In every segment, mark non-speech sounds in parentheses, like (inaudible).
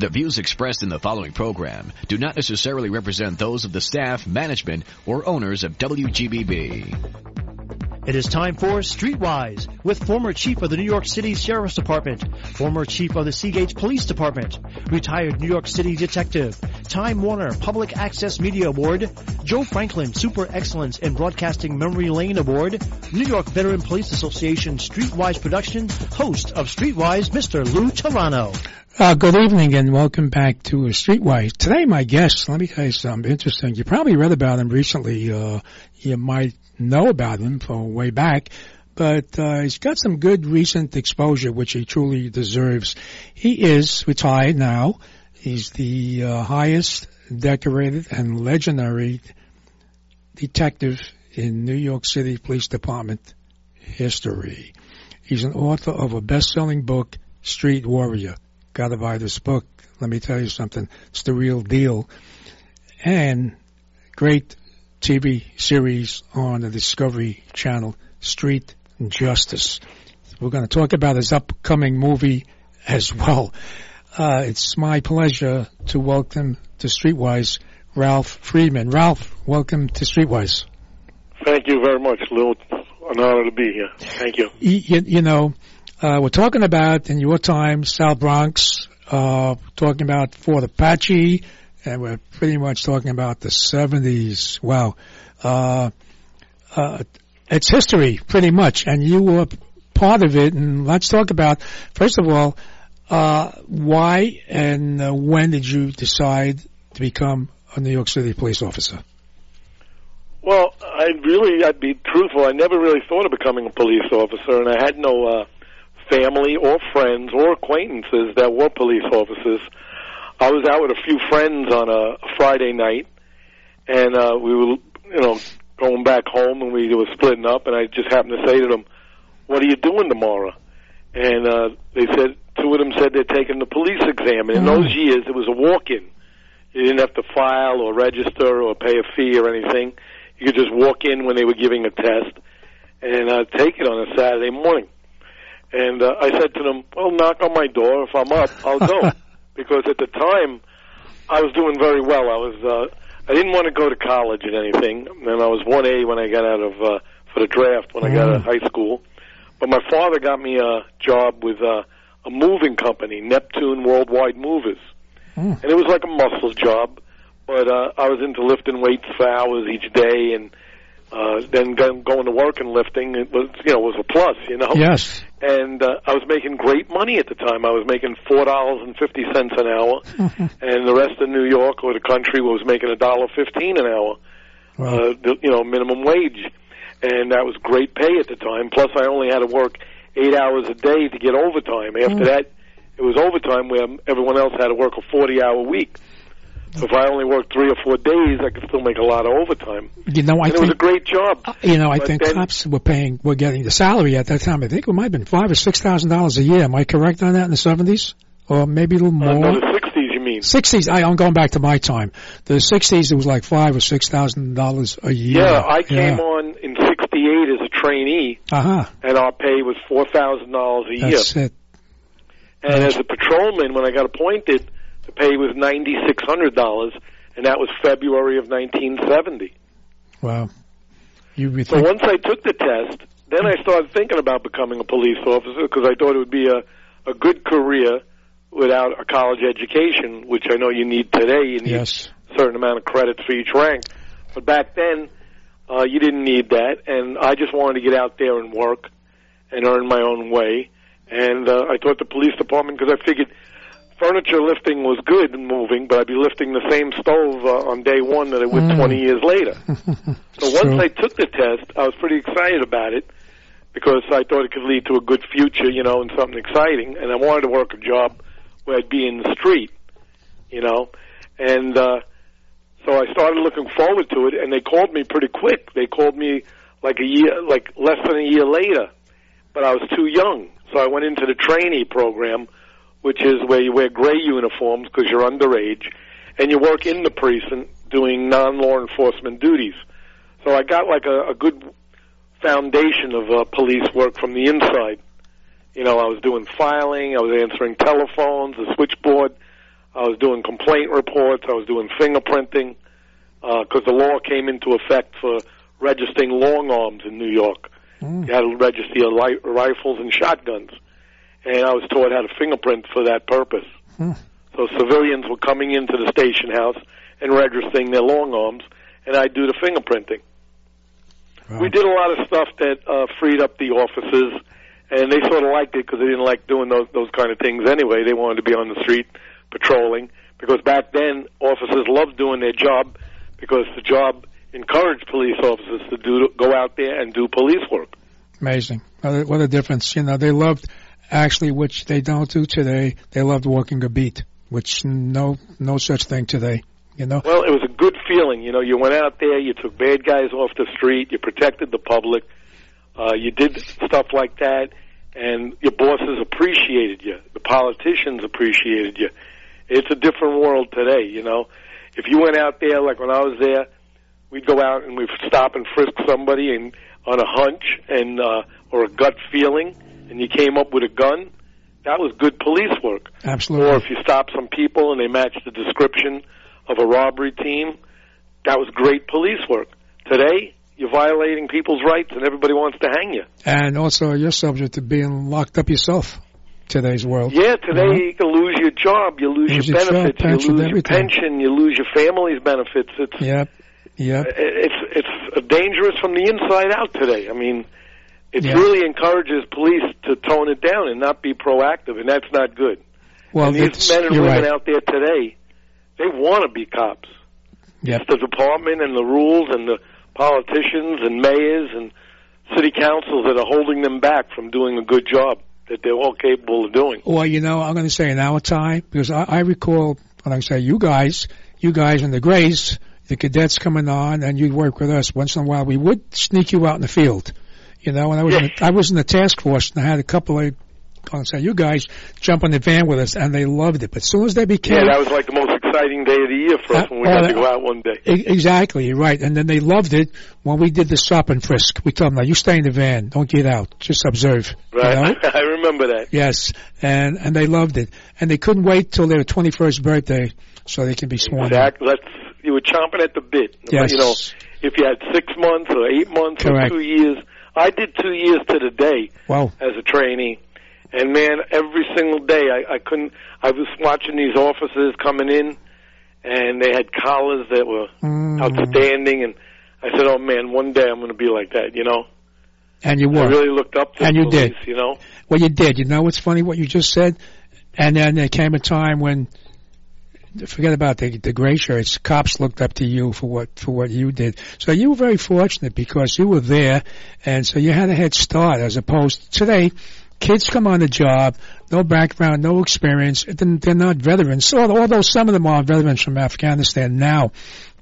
The views expressed in the following program do not necessarily represent those of the staff, management, or owners of WGBB. It is time for Streetwise with former chief of the New York City Sheriff's Department, former chief of the Seagate Police Department, retired New York City detective, Time Warner Public Access Media Award, Joe Franklin Super Excellence in Broadcasting Memory Lane Award, New York Veteran Police Association Streetwise production, host of Streetwise, Mr. Lou Telano. Uh, good evening and welcome back to Streetwise. Today my guest, let me tell you something interesting. You probably read about him recently. Uh, you might know about him from way back, but uh, he's got some good recent exposure, which he truly deserves. He is retired now. He's the uh, highest decorated and legendary detective in New York City Police Department history. He's an author of a best-selling book, Street Warrior got to buy this book. Let me tell you something. It's the real deal. And great TV series on the Discovery Channel, Street Justice. We're going to talk about his upcoming movie as well. Uh, it's my pleasure to welcome to Streetwise Ralph Friedman. Ralph, welcome to Streetwise. Thank you very much, Lou. An honor to be here. Thank you. You, you know, uh, we're talking about in your time, South Bronx, uh, talking about Fort Apache, and we're pretty much talking about the 70s. Wow. Uh, uh, it's history, pretty much, and you were part of it, and let's talk about, first of all, uh, why and uh, when did you decide to become a New York City police officer? Well, I really, I'd be truthful, I never really thought of becoming a police officer, and I had no, family or friends or acquaintances that were police officers. I was out with a few friends on a Friday night, and uh, we were, you know, going back home, and we were splitting up. And I just happened to say to them, "What are you doing tomorrow?" And uh, they said, two of them said they're taking the police exam. And in mm. those years, it was a walk-in. You didn't have to file or register or pay a fee or anything. You could just walk in when they were giving a test and uh, take it on a Saturday morning. And uh, I said to them, well, knock on my door. If I'm up, I'll go. (laughs) because at the time, I was doing very well. I was, uh, I didn't want to go to college and anything. And I was 1A when I got out of, uh, for the draft when I got out of mm. high school. But my father got me a job with uh, a moving company, Neptune Worldwide Movers. Mm. And it was like a muscle job. But uh, I was into lifting weights for hours each day and uh, then going to work and lifting it was you know was a plus you know? Yes. And uh, I was making great money at the time. I was making four dollars and fifty cents an hour. (laughs) And the rest of New York or the country was making a dollar fifteen an hour. Wow. uh, the, you know minimum wage. And that was great pay at the time. Plus I only had to work eight hours a day to get overtime. After mm. that it was overtime where everyone else had to work a forty hour week if I only worked three or four days, I could still make a lot of overtime. You know, I and think it was a great job. Uh, you know, I but think then, cops were paying, were getting the salary at that time. I think it might have been five or six thousand dollars a year. Am I correct on that in the seventies, or maybe a little more? Uh, no, the sixties, you mean? Sixties. I'm going back to my time. The sixties, it was like five or six thousand dollars a year. Yeah, I came yeah. on in '68 as a trainee, uh-huh. and our pay was four thousand dollars a year. That's it. And That's as a patrolman, when I got appointed, the pay was ninety six hundred dollars and that was February of 1970. Wow. You so once I took the test, then I started thinking about becoming a police officer because I thought it would be a, a good career without a college education, which I know you need today. You need yes. a certain amount of credits for each rank. But back then, uh, you didn't need that, and I just wanted to get out there and work and earn my own way. And uh, I thought the police department, because I figured furniture lifting was good and moving, but I'd be lifting the same stove uh, on day one that I would mm. 20 years later. (laughs) so once true. I took the test, I was pretty excited about it because I thought it could lead to a good future, you know, and something exciting. And I wanted to work a job where I'd be in the street, you know. And uh, so I started looking forward to it, and they called me pretty quick. They called me like a year, like less than a year later, but I was too young. So I went into the trainee program – which is where you wear gray uniforms because you're underage, and you work in the precinct doing non-law enforcement duties. So I got like a, a good foundation of uh, police work from the inside. You know, I was doing filing, I was answering telephones, the switchboard, uh, was doing complaint reports. I was doing fingerprinting because the law came into effect for registering long arms in New York. Mm. You had to register your li- rifles and shotguns, and I was taught how to fingerprint for that purpose. Hmm. So civilians were coming into the station house and registering their long arms, and I do the fingerprinting. Wow. We did a lot of stuff that uh, freed up the officers, and they sort of liked it because they didn't like doing those those kind of things anyway. They wanted to be on the street patrolling because back then officers loved doing their job because the job encouraged police officers to do go out there and do police work. Amazing. What a difference. You know, they loved actually, which they don't do today. They loved walking a beat, which no, no such thing today. You know, Well, it was a good feeling. You know, you went out there, you took bad guys off the street, you protected the public, uh, you did stuff like that, and your bosses appreciated you. The politicians appreciated you. It's a different world today, you know. If you went out there, like when I was there, we'd go out and we'd stop and frisk somebody and on a hunch and uh, or a gut feeling, and you came up with a gun. That was good police work. absolutely. Or if you stop some people and they match the description of a robbery team, that was great police work. Today, you're violating people's rights and everybody wants to hang you. and also, you're subject to being locked up yourself. Today's world. Yeah, today Mhm. you can lose your job, you lose, Lose your your job, benefits, pension, you lose your pension, you lose your family's benefits. It's Yep. Yep. it's it's dangerous from the inside out today. I mean, it Yeah. really encourages police to tone it down and not be proactive, and that's not good. Well, and these men and women right. out there today, they want to be cops. Yep. It's the department and the rules and the politicians and mayors and city councils that are holding them back from doing a good job that they're all capable of doing. Well, you know, I'm going to say in our time because I, I recall when I say you guys, you guys in the Grays, the cadets coming on, and you'd work with us once in a while. We would sneak you out in the field, you know. And I was in the, I was in the task force, and I had a couple of. Say you guys jump in the van with us, and they loved it. But as soon as they became Yeah, that was like the most exciting day of the year for us Uh, when we oh, got to go out one day. Exactly, you're right. And then they loved it when we did the stop and frisk. We told them, now you stay in the van. Don't get out. Just observe. you Right, know? (laughs) I remember that. Yes. And, and they loved it. And they couldn't wait till their 21st birthday so they can be sworn Exactly. Let's. You were chomping at the bit. Yes. You know, if you had six months or eight months Correct. or two years, I did two years to the day. Wow. as a trainee. And man, every single day I, I couldn't. I was watching these officers coming in, and they had collars that were Mm. outstanding. And I said, "Oh man, one day I'm going to be like that." You know, And you I were. really looked up to And you did. You know, Well, you did. You know what's funny? What you just said? And then there came a time when, forget about the, the gray shirts, cops looked up to you for what, for what you did. So you were very fortunate because you were there and so you had a head start as opposed to today. Kids come on the job, no background, no experience. They're not veterans. So, although some of them are veterans from Afghanistan now,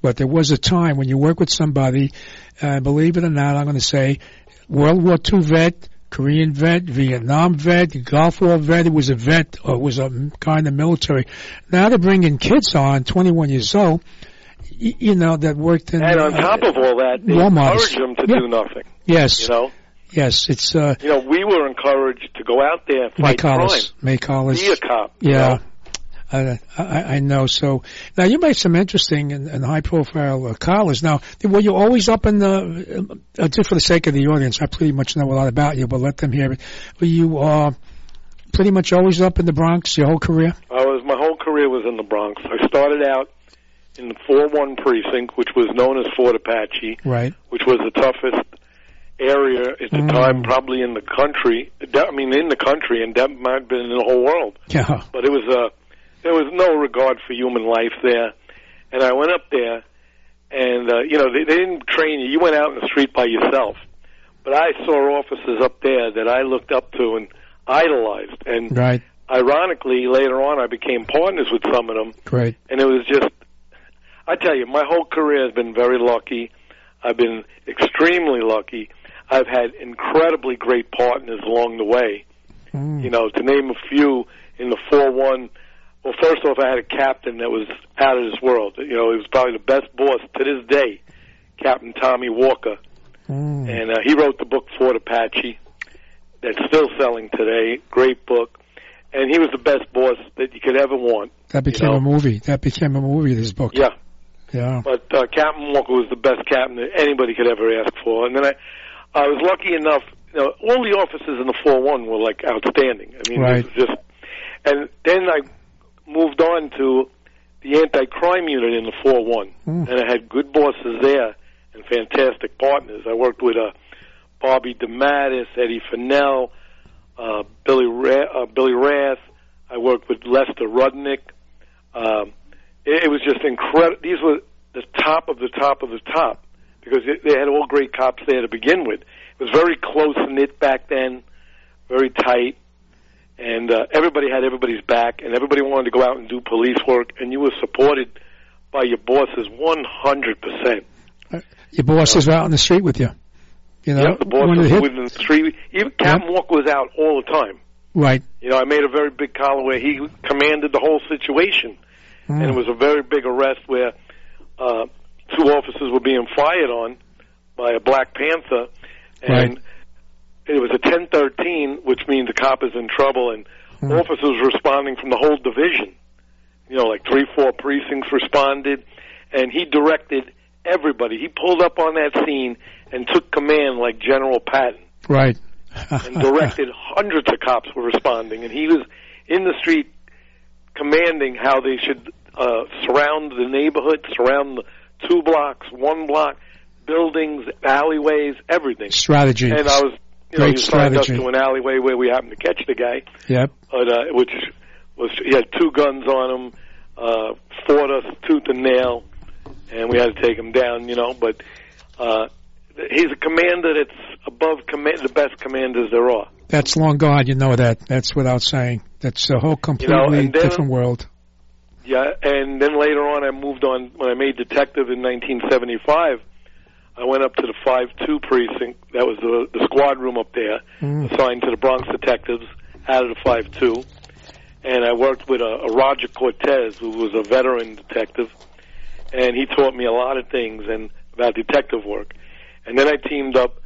but there was a time when you work with somebody, uh, believe it or not, I'm going to say, World War II vet, Korean vet, Vietnam vet, Gulf War vet. It was a vet or it was a kind of military. Now they're bringing kids on, 21 years old, you know, that worked in. and on uh, top of all that, they Walmart's. encouraged them to Yeah. do nothing. yes, You know, yes, it's uh, you know, we were encouraged to go out there fight crime, Collis. May Collis. be a cop. Yeah. I, I, I know. So now you made some interesting and, and high-profile uh, collars. Now, were you always up in the? Uh, just for the sake of the audience, I pretty much know a lot about you, but let them hear it. Were you uh, pretty much always up in the Bronx your whole career? I was my whole career was in the Bronx. I started out in the 4-1 precinct, which was known as Fort Apache, Right. which was the toughest area at the Mm. time, probably in the country. I mean, in the country, and that might have been in the whole world. Yeah. But it was uh, there was no regard for human life there, and I went up there, and uh, you know they, they didn't train you. You went out in the street by yourself. But I saw officers up there that I looked up to and idolized, and Right. ironically, later on, I became partners with some of them, Great. and it was just, I tell you, my whole career has been very lucky. I've been extremely lucky. I've had incredibly great partners along the way. Mm. You know, to name a few, in the 4-1, well, first off, I had a captain that was out of this world. You know, he was probably the best boss to this day, Captain Tommy Walker. Mm. And uh, he wrote the book Fort Apache that's still selling today. Great book. And he was the best boss that you could ever want That became know? a movie. That became a movie. This book. Yeah. Yeah. But uh, Captain Walker was the best captain that anybody could ever ask for. And then I, I was lucky enough. You know, all the officers in the four one were like outstanding. I mean, Right. it was just. And then I moved on to the anti-crime unit in the four one, Mm. and I had good bosses there and fantastic partners. I worked with uh, Bobby DeMattis, Eddie Fennell, uh, Billy Ra- uh, Billy Rath. I worked with Lester Rudnick. Um, it, it was just incredible. These were the top of the top of the top because it, they had all great cops there to begin with. It was very close knit back then, very tight, and uh, everybody had everybody's back, and everybody wanted to go out and do police work, and you were supported by your bosses one hundred percent. Your boss were out on the street with you. You know, Yeah, the boss was hit- within three. Even Captain Walker was out all the time. right. You know, I made a very big collar where he commanded the whole situation, Mm. and it was a very big arrest where uh, two officers were being fired on by a Black Panther, and Right. It was a 1013, which means the cop is in trouble, and Mm. officers responding from the whole division. You know, like three, four precincts responded, and he directed everybody. He pulled up on that scene and took command like General Patton Right. and directed (laughs) hundreds of cops were responding, and he was in the street commanding how they should uh, surround the neighborhood, surround the two blocks, one block, buildings, alleyways, everything. Strategy. And I was, you know, Great he assigned us to an alleyway where we happened to catch the guy, Yep. but uh, which was he had two guns on him, uh, fought us tooth and nail, and we had to take him down. You know, but uh, he's a commander that's above command, the best commanders there are. That's long gone. You know that. That's without saying. That's a whole completely and then- different world. Yeah, and then later on, I moved on when I made detective in 1975. I went up to the five two precinct. That was the the squad room up there, Mm. assigned to the Bronx detectives out of the five two. And I worked with a, a Roger Cortez, who was a veteran detective, and he taught me a lot of things and about detective work. And then I teamed up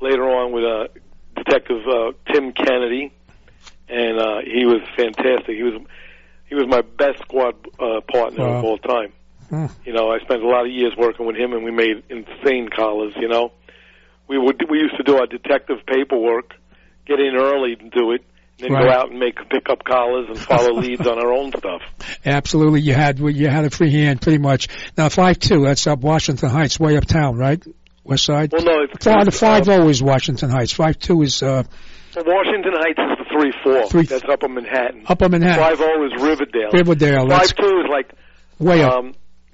later on with uh, Detective uh, Tim Kennedy, and uh, he was fantastic. He was he was my best squad uh, partner Wow. of all time. Hmm. You know, I spent a lot of years working with him, and we made insane collars. You know, we would we used to do our detective paperwork, get in early and do it, and then Right. go out and make pick up collars and follow (laughs) leads on our own stuff. Absolutely. You had you had a free hand pretty much. Now five two. That's up Washington Heights, way uptown, right? West side. Well, no, it's, Five, the it's, five uh, zero is Washington Heights. Five two is uh, Washington Heights is the three four. Three- That's up in Manhattan. Upper Manhattan, Five zero is Riverdale. Riverdale. Five two is like way up.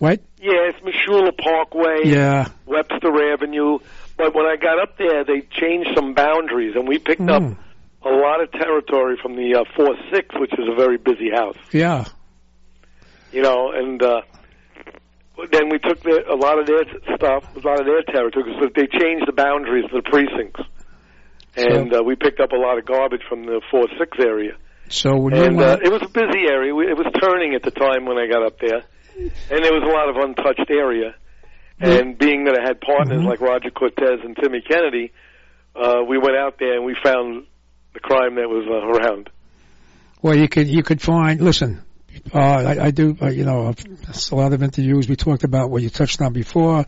Right? yeah, it's Mosholu Parkway. Yeah. Webster Avenue. But when I got up there, they changed some boundaries, and we picked up Mm. a lot of territory from the uh, four six, which is a very busy house. Yeah. You know, and uh, then we took the, a lot of their stuff, a lot of their territory, because they changed the boundaries of the precincts, and uh, we picked up a lot of garbage from the four six area. So when you And uh, it was a busy area. We- It was turning at the time when I got up there, and there was a lot of untouched area. And being that I had partners Mhm. like Roger Cortez and Timmy Kennedy, uh, we went out there and we found the crime that was uh, around. well, you could you could find. Listen, uh, I, I do. Uh, you know, it's a lot of interviews we talked about what you touched on before,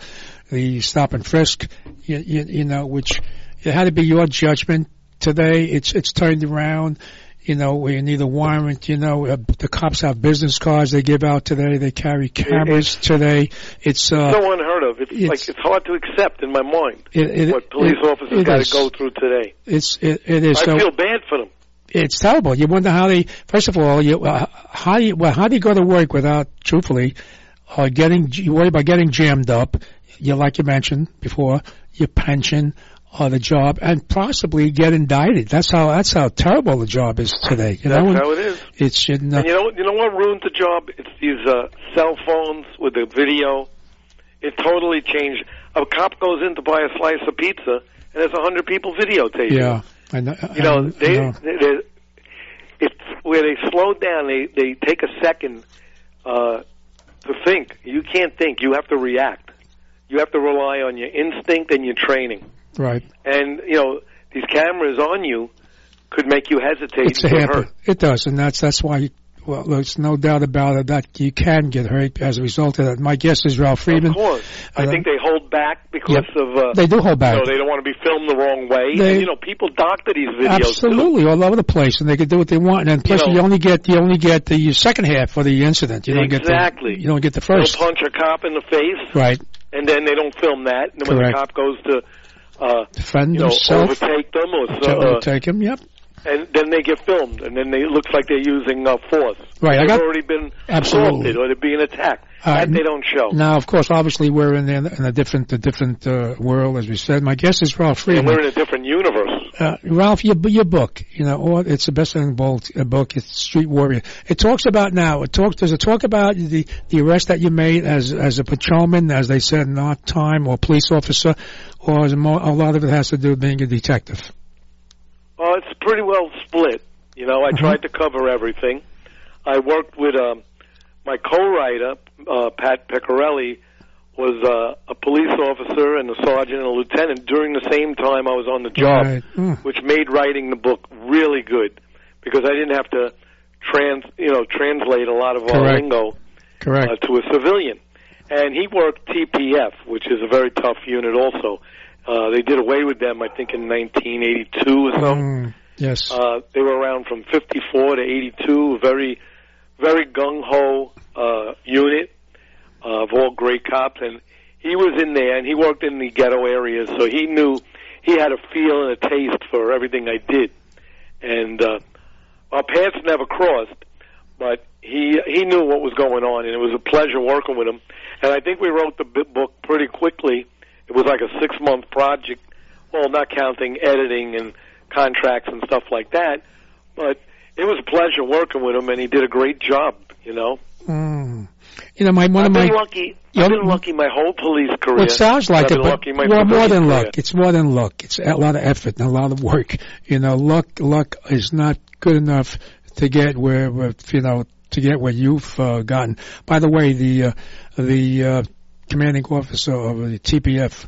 the stop and frisk. You, you, you know, which it had to be your judgment today. It's it's turned around. You know, where you need a warrant. You know, uh, the cops have business cards they give out today. They carry cameras today. It's uh, so unheard of. It's, it's- like it's hard to accept in my mind it, it, what police it- officers got to go through today. It's it, it is. I so, feel bad for them. it's terrible. You wonder how they. First of all, you uh, how do you well, how do you go to work without, truthfully, uh, getting you worry about getting jammed up. You like you mentioned before, your pension, or the job, and possibly get indicted. That's how that's how terrible the job is today. You That's know, how it is. it's you know, And you know, you know what ruins the job? It's these uh, cell phones with the video. It totally changed. A cop goes in to buy a slice of pizza, and there's a hundred people videotaping. yeah. I know, You know, they, know. they, they it's where they slow down. They they take a second uh, to think. You can't think. You have to react. You have to rely on your instinct and your training. Right. And you know, these cameras on you could make you hesitate It's a and get hamper. hurt. It does, and that's that's why well, there's no doubt about it that you can get hurt as a result of that. My guess is Ralph Friedman. Of course. I Uh, think they hold back because Yep. of uh, They do hold back. you know, they don't want to be filmed the wrong way. They- and, you know, people doctor these videos too. Absolutely, all over the place, and they can do what they want. And plus, you, know- only get you only get the second half of the incident. You don't Exactly. get the you don't get the They'll first. punch a cop in the face, Right, and then they don't film that. And then when the cop goes to, uh, defend you know, himself. overtake them, or so, uh, overtake him. Yep. And then they get filmed, and then they, it looks like they're using uh, force. Right, I They've got- already been Absolutely. assaulted, or they're being attacked. Uh, that they don't show. Now, of course, obviously, we're in, in a different, a different uh, world, as we said. My guess is Ralph and we're in a different universe. Uh, Ralph, your your book, you know, or it's the best-selling book. uh, Book, it's Street Warrior. It talks about now. It talks. Does it talk about the the arrest that you made as as a patrolman, as they said, not time or police officer, or more, a lot of it has to do with being a detective? Pretty well split. You know, I Mhm. tried to cover everything. I worked with um, my co-writer, uh, Pat Picciarelli, was uh, a police officer and a sergeant and a lieutenant during the same time I was on the job, Right. Mm. which made writing the book really good because I didn't have to trans, you know, translate a lot of our lingo Correct. uh, to a civilian. And he worked TPF, which is a very tough unit also. Uh, they did away with them, I think, in 1982 or something. Mm, yes. Uh, they were around from 54 to 82, very, very gung ho uh, unit uh, of all great cops, and he was in there, and he worked in the ghetto areas, so he knew he had a feel and a taste for everything I did, and uh, our paths never crossed, but he he knew what was going on, and it was a pleasure working with him, and I think we wrote the book pretty quickly. It was like a six month project, well, not counting editing and contracts and stuff like that, but it was a pleasure working with him, and he did a great job. You know, Mm. You know, my one I've of my lucky. I've been lucky my whole police career. Well, it sounds like it, but lucky my well, more than career. luck. It's more than luck. It's a lot of effort and a lot of work. You know, luck, luck is not good enough to get where, where you know, to get where you've uh, gotten. By the way, the uh, the uh, commanding officer of the TPF,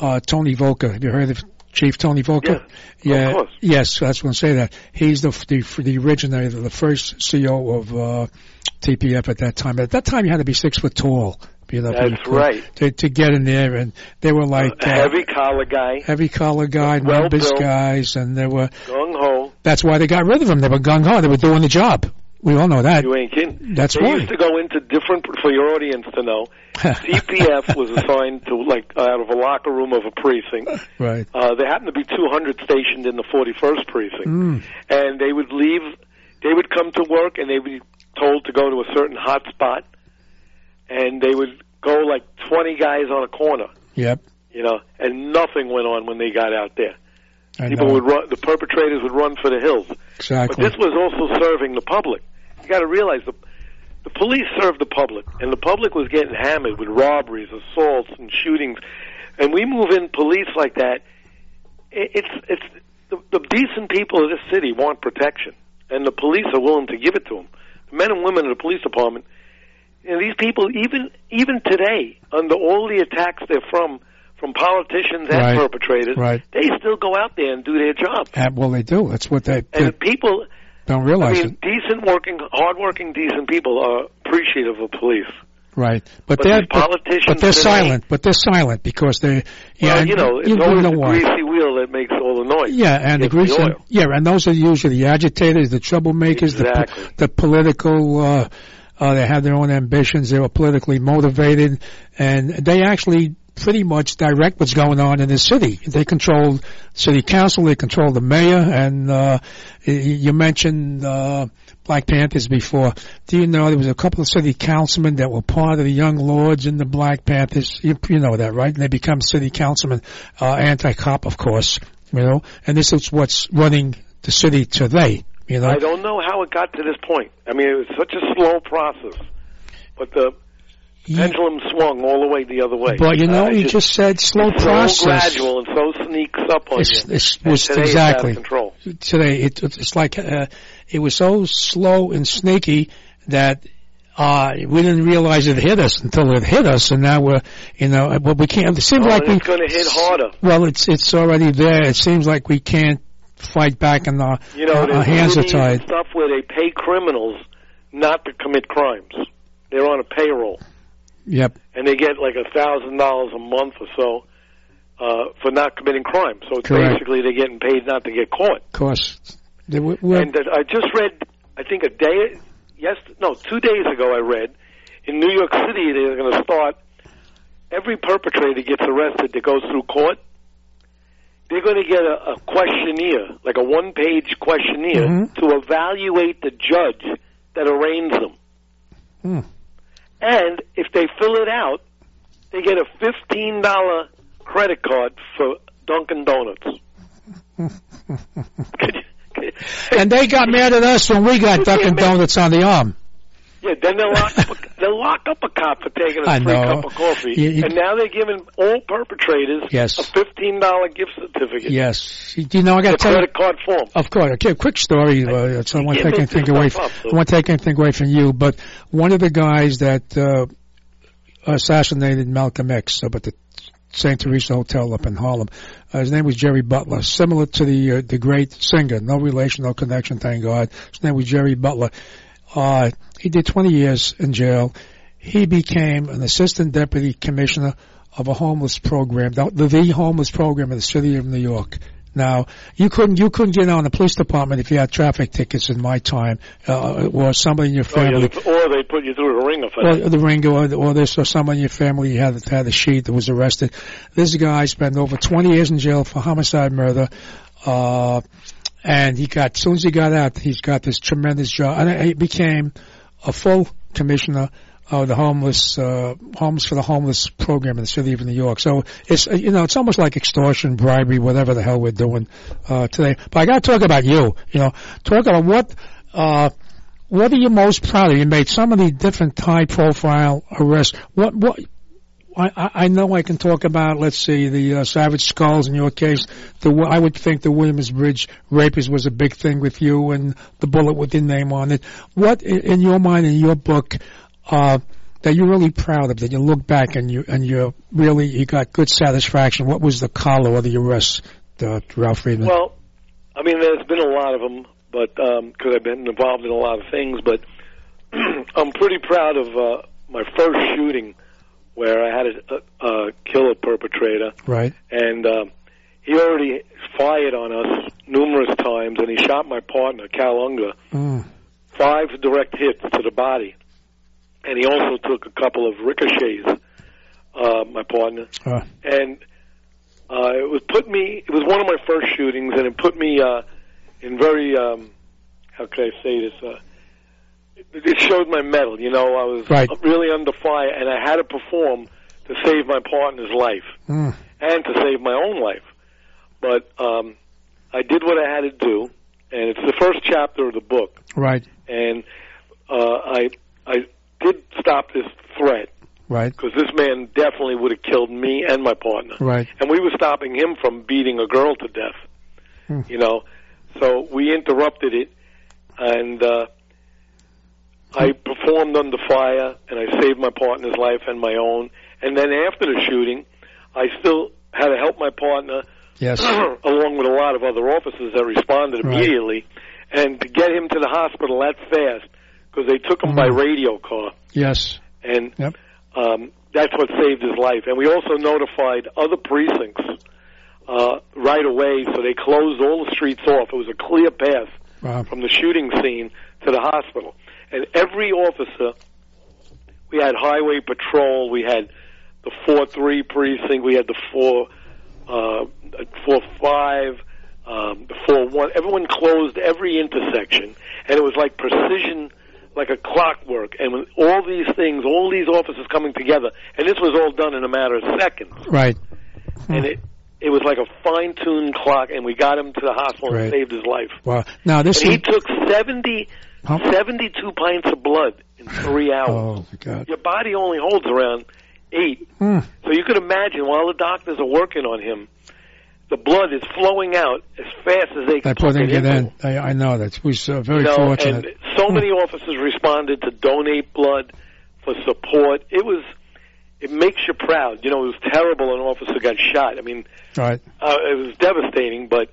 uh, Tony Volker. Have you heard of Chief Tony Volker? Yeah, of course. Yes, that's going to say that. He's the the, the originator, the first CEO of uh, TPF at that time. At that time, you had to be six foot tall. You know, That's right. To, to get in there, and they were like uh, heavy collar guy, heavy collar guy, Well numbers built. guys, and they were. gung ho. That's why they got rid of him. They were gung ho. They were doing the job. We all know that. You ain't kidding. That's they why. used to go into different for your audience to know. (laughs) TPF was assigned to like out of a locker room of a precinct. right. Uh, there happened to be 200 stationed in the 41st precinct, Mm. and they would leave. They would come to work, and they would be told to go to a certain hot spot, and they would go like 20 guys on a corner, Yep. you know, and nothing went on when they got out there. I People know. would run. The perpetrators would run for the hills. Exactly. But this was also serving the public. You got to realize the the police served the public, and the public was getting hammered with robberies, assaults, and shootings. And we move in police like that. It's it's the, the decent people of this city want protection, and the police are willing to give it to them. The men and women in the police department. And these people, even even today, under all the attacks they're from, from politicians and Right. perpetrators, Right. they still go out there and do their job. Uh, well, they do. That's what they, And the people, don't I mean, it. decent working, hardworking, decent people are appreciative of police. Right. But, But they're politicians but they're today- silent. But they're silent because they. Yeah, well, you know, it's you always know the why. greasy wheel that makes all the noise. Yeah, and the It's grease, the oil. yeah, and those are usually the agitators, the troublemakers, Exactly. the the political. Uh, uh, they have their own ambitions. They were politically motivated, and they actually pretty much direct what's going on in the city. They control city council. They control the mayor. And uh, you mentioned uh, Black Panthers before. Do you know there was a couple of city councilmen that were part of the Young Lords in the Black Panthers? You, you know that, right? And they become city councilmen, uh, anti-cop, of course. You know, and this is what's running the city today. You know, I don't know how it got to this point. I mean, it was such a slow process, but the Pendulum swung all the way the other way. but you know, Uh, you it's just said slow so process. gradual and so sneaks up on It's, you. it's, was today it's exactly out of control. today. It, it's like uh, it was so slow and sneaky that uh, we didn't realize it hit us until it hit us, and now we're, you know, but we can't. It seems Oh, like we. it's going to hit harder. Well, it's it's already there. It seems like we can't fight back, and our, You know, our hands are tied. stuff where they pay criminals not to commit crimes. They're on a payroll, Yep. and they get like a thousand dollars a month or so uh, for not committing crime. So Correct. basically they're getting paid not to get caught. Of course. They were- were- And I just read, I think a day, yes, no, two days ago, I read in New York City they're going to start. Every perpetrator gets arrested that goes through court. They're going to get a, a questionnaire, like a one-page questionnaire, Mhm. to evaluate the judge that arraigns them. Hmm. And if they fill it out, they get a fifteen dollar credit card for Dunkin' Donuts. Could you- could and they got mad at us when we got Dunkin' Donuts on the arm. Yeah, then they'll lock up a, (laughs) they'll lock up a cop for taking a I free know. cup of coffee, You- you- and now they're giving all perpetrators Yes. a fifteen dollar gift certificate. Yes. You know, I got to tell you. credit card form. Of course. Okay, quick story. Uh, so I won't take anything away. From, up, so- I won't take anything away from you. But one of the guys that uh, assassinated Malcolm X up at the St. Teresa Hotel up in Harlem, uh, his name was Jerry Butler, similar to the uh, the great singer. No relation, no connection. Thank God. His name was Jerry Butler. Uh, he did 20 years in jail. He became an assistant deputy commissioner of a homeless program, the, the homeless program in the city of New York. Now, you couldn't you couldn't get on the police department if you had traffic tickets in my time, uh, or somebody in your Oh, yeah, family, or they put you through the ringer for or the ring, or, or this, or someone in your family had had a sheet that was arrested. This guy spent over 20 years in jail for homicide, murder, uh, and he got as soon as he got out, he's got this tremendous job, and he became a full commissioner of the homeless uh, homes for the homeless program in the city of New York. So it's uh, you know it's almost like extortion, bribery, whatever the hell we're doing uh, today. But I got to talk about you. You know, talk about what. Uh, what are you most proud of? You made so many different high profile arrests. What, what, I, I know I can talk about, let's see, the uh, Savage Skulls in your case. The I would think the Williamsbridge rapist was a big thing with you and the bullet with your name on it. What, in your mind, in your book, uh, that you're really proud of, that you look back and you, and you really, you got good satisfaction. What was the collar of the arrest, uh, Ralph Friedman? Well, I mean, there's been a lot of them, but because I've been involved in a lot of things, but (clears throat) I'm pretty proud of uh, my first shooting where I had to uh, uh, kill a perpetrator, right? and um, he already fired on us numerous times, and he shot my partner, Cal Unger, Mm, five direct hits to the body, and he also took a couple of ricochets, uh, my partner, uh, and uh, it was put me. It was one of my first shootings, and it put me uh, in very um, how can I say this? Uh, it, showed my mettle. You know, I was Right. really under fire, and I had to perform to save my partner's life mm, and to save my own life. But um, I did what I had to do, and it's the first chapter of the book. right, And uh, I I did stop this threat right, because this man definitely would have killed me and my partner right. and we were stopping him from beating a girl to death. Hmm. You know, so we interrupted it, and uh, I performed under fire, and I saved my partner's life and my own. And then after the shooting, I still had to help my partner, Yes. (clears throat) along with a lot of other officers that responded Right. immediately, and to get him to the hospital that fast because they took him by Mhm. radio car Yes. and Yep. um, that's what saved his life. And we also notified other precincts uh, right away, so they closed all the streets off. It was a clear path Wow. from the shooting scene to the hospital. And every officer, we had highway patrol, we had the four three precinct, we had the four uh, four five, um, the four one. Everyone closed every intersection, and it was like precision, like a clockwork. And with all these things, all these officers coming together, and this was all done in a matter of seconds. Right. And it it was like a fine tuned clock, and we got him to the hospital Right. and saved his life. Wow. Now this he took 70, Huh? 72 pints of blood in three (sighs) hours. Oh God. Your body only holds around eight. Hmm. So you could imagine while the doctors are working on him, the blood is flowing out as fast as they They're can putting it it in. I, I know that. We're uh, very You know, fortunate. and so many officers responded to donate blood for support. It was, it makes you proud. You know, it was terrible an officer got shot. I mean, Right. uh, it was devastating, but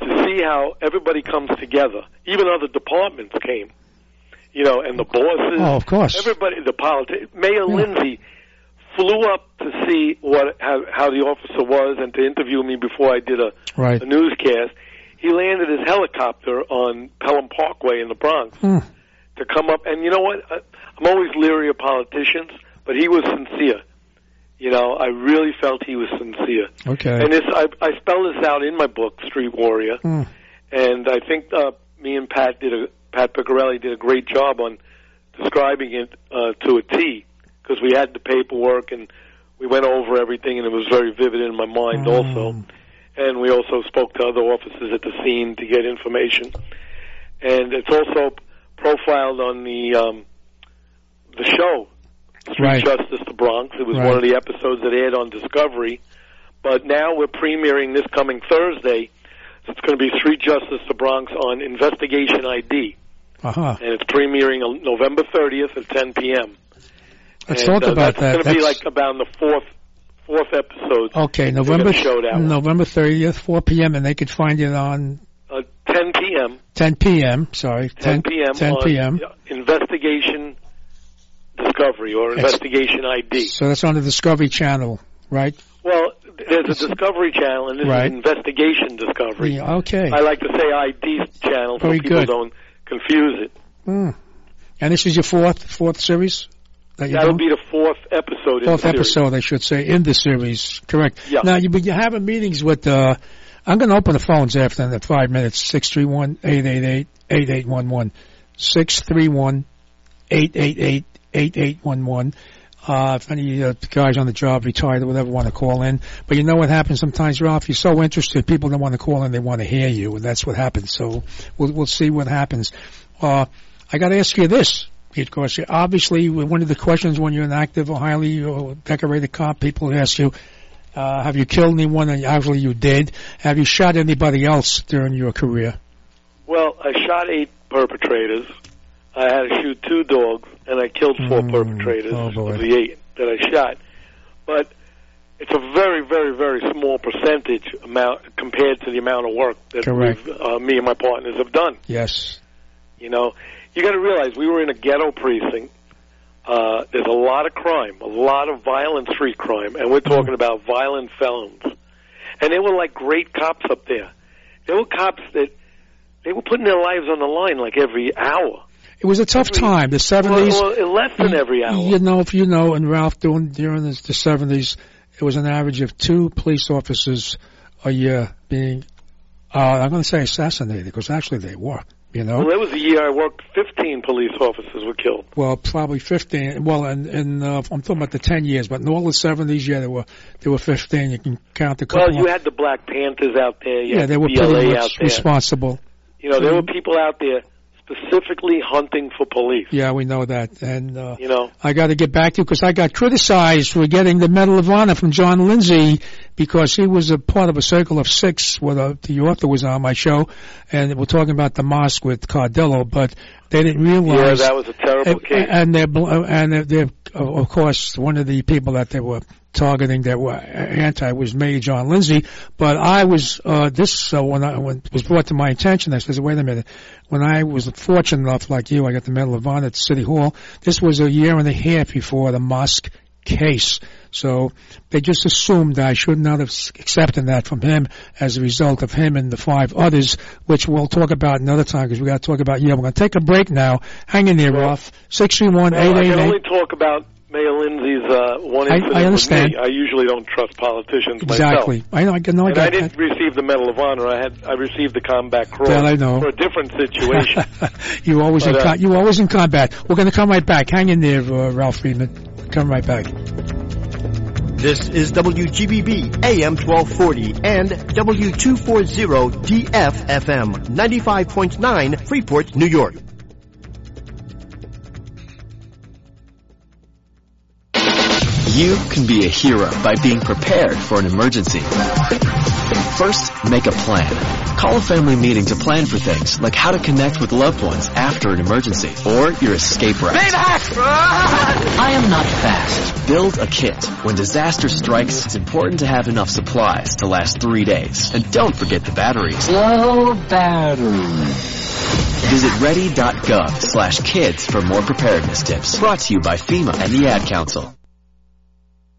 to see how everybody comes together, even other departments came. you know, and the bosses. Oh, of course. Everybody, the politics. Mayor Yeah. Lindsay flew up to see what how, how the officer was and to interview me before I did a, Right. a newscast. He landed his helicopter on Pelham Parkway in the Bronx Hmm. to come up. And you know what? I, I'm always leery of politicians, but he was sincere. You know, I really felt he was sincere. Okay. And this, I, I spell this out in my book, Street Warrior, Hmm. and I think uh, me and Pat did a Pat Picciarelli did a great job on describing it uh, to a T because we had the paperwork and we went over everything, and it was very vivid in my mind Mm. also. And we also spoke to other officers at the scene to get information, and it's also profiled on the um, the show Street Right. Justice the Bronx. It was Right. one of the episodes that aired on Discovery. But now we're premiering this coming Thursday. It's going to be Street Justice the Bronx on Investigation ID, Uh-huh. and it's premiering on November 30th at 10 p.m. Let's and, talk uh, about that's that. It's going to be like about the fourth fourth episode. Okay, November gonna show that one. November 30th, 4 p.m., and they could find it on Uh, 10 p.m. 10 p.m. Sorry, 10 p.m. 10 on p.m. Investigation Discovery or Investigation ID. So that's on the Discovery Channel, right? Well, there's a Discovery Channel, and this Right. is Investigation Discovery. Yeah, okay. I like to say ID channel so Very people good. don't confuse it. Hmm. And this is your fourth fourth series that That'll doing? be the fourth episode. in fourth episode, I should say, in the series. Correct. Yeah. Now, you, but you're having meetings with. Uh, I'm going to open the phones after the five minutes. Six three one eight eight eight eight eight one one. Six three one eight eight eight eight eight one one. Uh, if any uh, guys on the job, retired or whatever, want to call in. But you know what happens sometimes, Ralph? You're so interested, people don't want to call in, they want to hear you, and that's what happens. So we'll, we'll see what happens. Uh, I got to ask you this, because obviously one of the questions when you're an active or highly uh, decorated cop, people ask you, uh, have you killed anyone? And actually, you did. Have you shot anybody else during your career? Well, I shot eight perpetrators. I had to shoot two dogs, and I killed four Mm, perpetrators oh, of the eight that I shot. But it's a very, very, very small percentage amount compared to the amount of work that we've, uh, me and my partners have done. Yes. You know, you got to realize we were in a ghetto precinct. Uh, there's a lot of crime, a lot of violent street crime, and we're talking about violent felons. And they were like great cops up there. They were cops that they were putting their lives on the line like every hour. It was a tough Every- time. The 70s. Well, well, less than every hour. You know, if you know, and Ralph doing during the, the 70s, it was an average of two police officers a year being, uh, I'm going to say assassinated, because actually they were, you know? Well, there was the year I worked. Fifteen police officers were killed. Well, probably 15. Well, and, and uh, I'm talking about the 10 years, but in all the 70s, yeah, there were there were 15. You can count the. couple. Well, you had the Black Panthers out there. Yeah, they were BLA pretty out much there. responsible. You know, there were people out there specifically hunting for police. Yeah, we know that. And uh, You know, I got to get back to you because I got criticized for getting the Medal of Honor from John Lindsay because he was a part of a circle of six where the, the author was on my show, and we're talking about the mosque with Cardillo, but they didn't realize. yeah, that was a terrible and, case. and they're bl- and they're, they're of course one of the people that they were targeting that were anti was Mayor John Lindsay. But I was uh, this uh, when I when was brought to my attention. I said, wait a minute. When I was fortunate enough, like you, I got the Medal of Honor at City Hall. This was a year and a half before the mosque case. So they just assumed that I should not have accepted that from him as a result of him and the five others, which we'll talk about another time because we got to talk about. Yeah, we're going to take a break now. Hang in there, Ralph. Six three one Well, I can only talk about Mayor Lindsay's uh, one I- incident I understand. with me. I usually don't trust politicians Exactly. myself. I know. I know. I And I didn't receive the Medal of Honor. I had I received the Combat Cross That I know. for a different situation. (laughs) you always in uh, you always in combat. We're going to come right back. Hang in there, uh, Ralph Friedman. Come right back. This is WGBB AM 1240 and W240 DFFM 95.9 Freeport, New York. You can be a hero by being prepared for an emergency. First, make a plan. Call a family meeting to plan for things like how to connect with loved ones after an emergency or your escape route. (laughs) I am not fast. Build a kit. When disaster strikes, it's important to have enough supplies to last three days. And don't forget the batteries. Low battery. Visit ready.gov slash kids for more preparedness tips. Brought to you by FEMA and the Ad Council.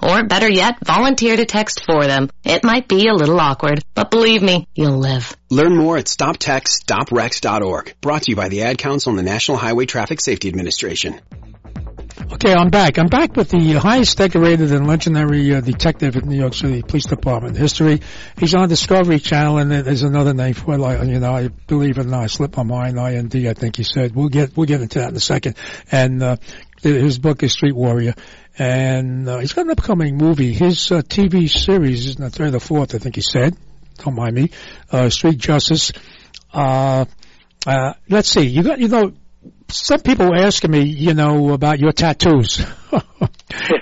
Or better yet, volunteer to text for them. It might be a little awkward, but believe me, you'll live. Learn more at stoptextsstopwrecks.org. Brought to you by the Ad Council and the National Highway Traffic Safety Administration. Okay, I'm back. I'm back with the highest decorated and legendary uh, detective in New York City Police Department history. He's on Discovery Channel, and there's another name for it. Like, you know, I believe it or not, I slipped my mind. IND, I think he said. We'll get we'll get into that in a second. And uh, his book is Street Warrior, and uh, he's got an upcoming movie. His uh, TV series is the third or fourth, I think he said. Don't mind me. Uh, Street Justice. Uh, uh, let's see. You got you know some people were asking me, you know, about your tattoos. (laughs) yeah,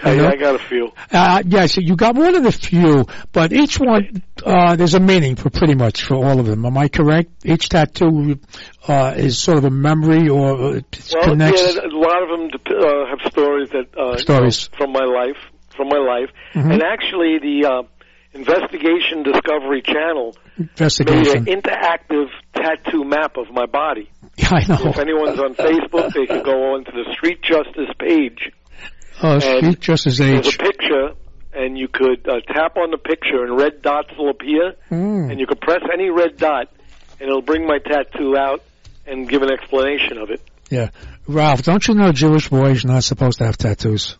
I got a few. Uh, yes, you got one of the few, but each one, uh, there's a meaning for pretty much for all of them. Am I correct? Each tattoo, uh, is sort of a memory or uh, well, connects. Yeah, a lot of them uh, have stories that, uh, Stories. you know, from my life, from my life. Mhm. And actually the, uh, Investigation Discovery Channel made an interactive tattoo map of my body. (laughs) Yeah, I know. If anyone's on Facebook, they can go on to the Street Justice page. And Street Justice There's a picture, and you could uh, tap on the picture, and red dots will appear, Mm. and you could press any red dot, and it'll bring my tattoo out and give an explanation of it. Yeah. Ralph, don't you know Jewish boys are not supposed to have tattoos?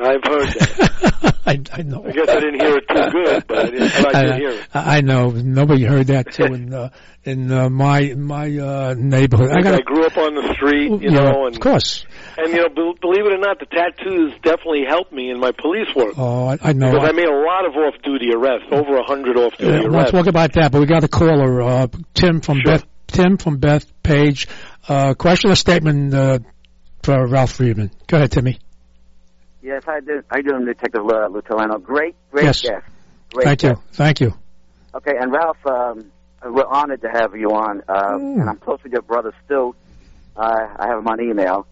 I've heard that. (laughs) I, I know. I guess I didn't hear it too good, but I, didn't, (laughs) I hear it. I, know. Nobody heard that too in uh, in uh, my my uh, neighborhood. I Like, got I grew up on the street, you yeah, know, of course. and you know, be- believe it or not, the tattoos definitely helped me in my police work. Oh, I, I know. Because I made a lot of off-duty arrests, over a hundred off-duty Yeah, we'll arrests. talk about that, but we got a caller, uh, Tim from Sure. Beth. Tim from Beth Page. Uh, question or statement uh, for Ralph Friedman? Go ahead, Timmy. Yes, I do. I do, Detective Lou Telano. Great, great Yes. guest. Great Thank guest. you. Thank you. Okay, and Ralph, um, we're honored to have you on, uh, Mm. and I'm close with your brother Stu. Uh, I have him on email.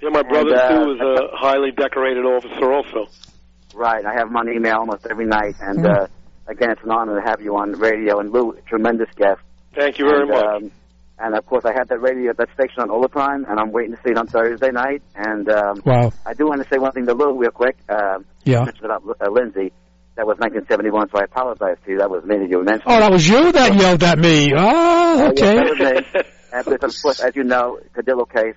Yeah, my brother And, uh, Stu was a highly decorated officer, also. Right, I have him on email almost every night, and Mm. uh, again, it's an honor to have you on the radio. And Lou, tremendous guest. Thank you very and, much. Um, and of course, I had that radio, that station on all the time, and I'm waiting to see it on Thursday night. And um, Wow. I do want to say one thing to Lou real quick. Uh, Yeah. mentioned about uh, Lindsay. That was 1971, so I apologize to you. That was me that you mentioned. Oh, that was you that yelled at me. Oh, Oh, okay. yes, that was me. (laughs) and of course, as you know, Cardillo case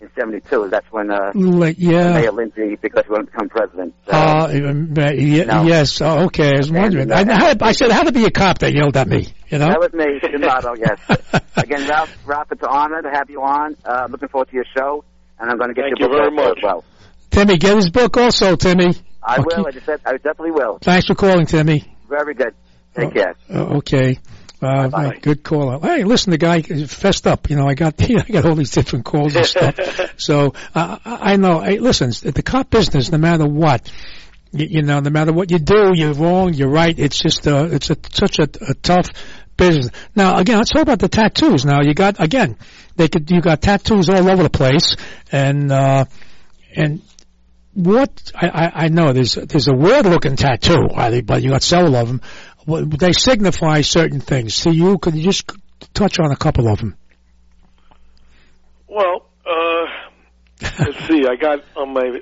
in 72, that's when uh, Like, yeah. Mayor Lindsay, because he wanted to become president. Uh, Uh, uh, ye- No. yes. Oh, okay. I was wondering. I, I, had, I said, how to be a cop that yelled at me, you know? That was me, Yamato, yes. (laughs) Again, Ralph, Ralph, it's an honor to have you on. Uh, looking forward to your show, and I'm going to get Thank your you book very much. as well. Timmy, get his book also, Timmy. I I'll I just said I definitely will. Thanks for calling, Timmy. Very good. Take care. Uh, okay. Uh, Bye-bye. good call. Hey, listen, the guy fessed up. You know, I got (laughs) I got all these different calls and stuff. (laughs) so uh, I I know. Hey, listen, the cop business, no matter what, you, you know, no matter what you do, you're wrong, you're right. It's just uh, it's a, such a, a tough business. Now, again, let's talk about the tattoos. Now, you got again, they could you got tattoos all over the place, and uh, and what I, I, I know there's there's a weird looking tattoo, I think, but you got several of them. They signify certain things. To you, could you just touch on a couple of them? Well, uh, let's see. I got on my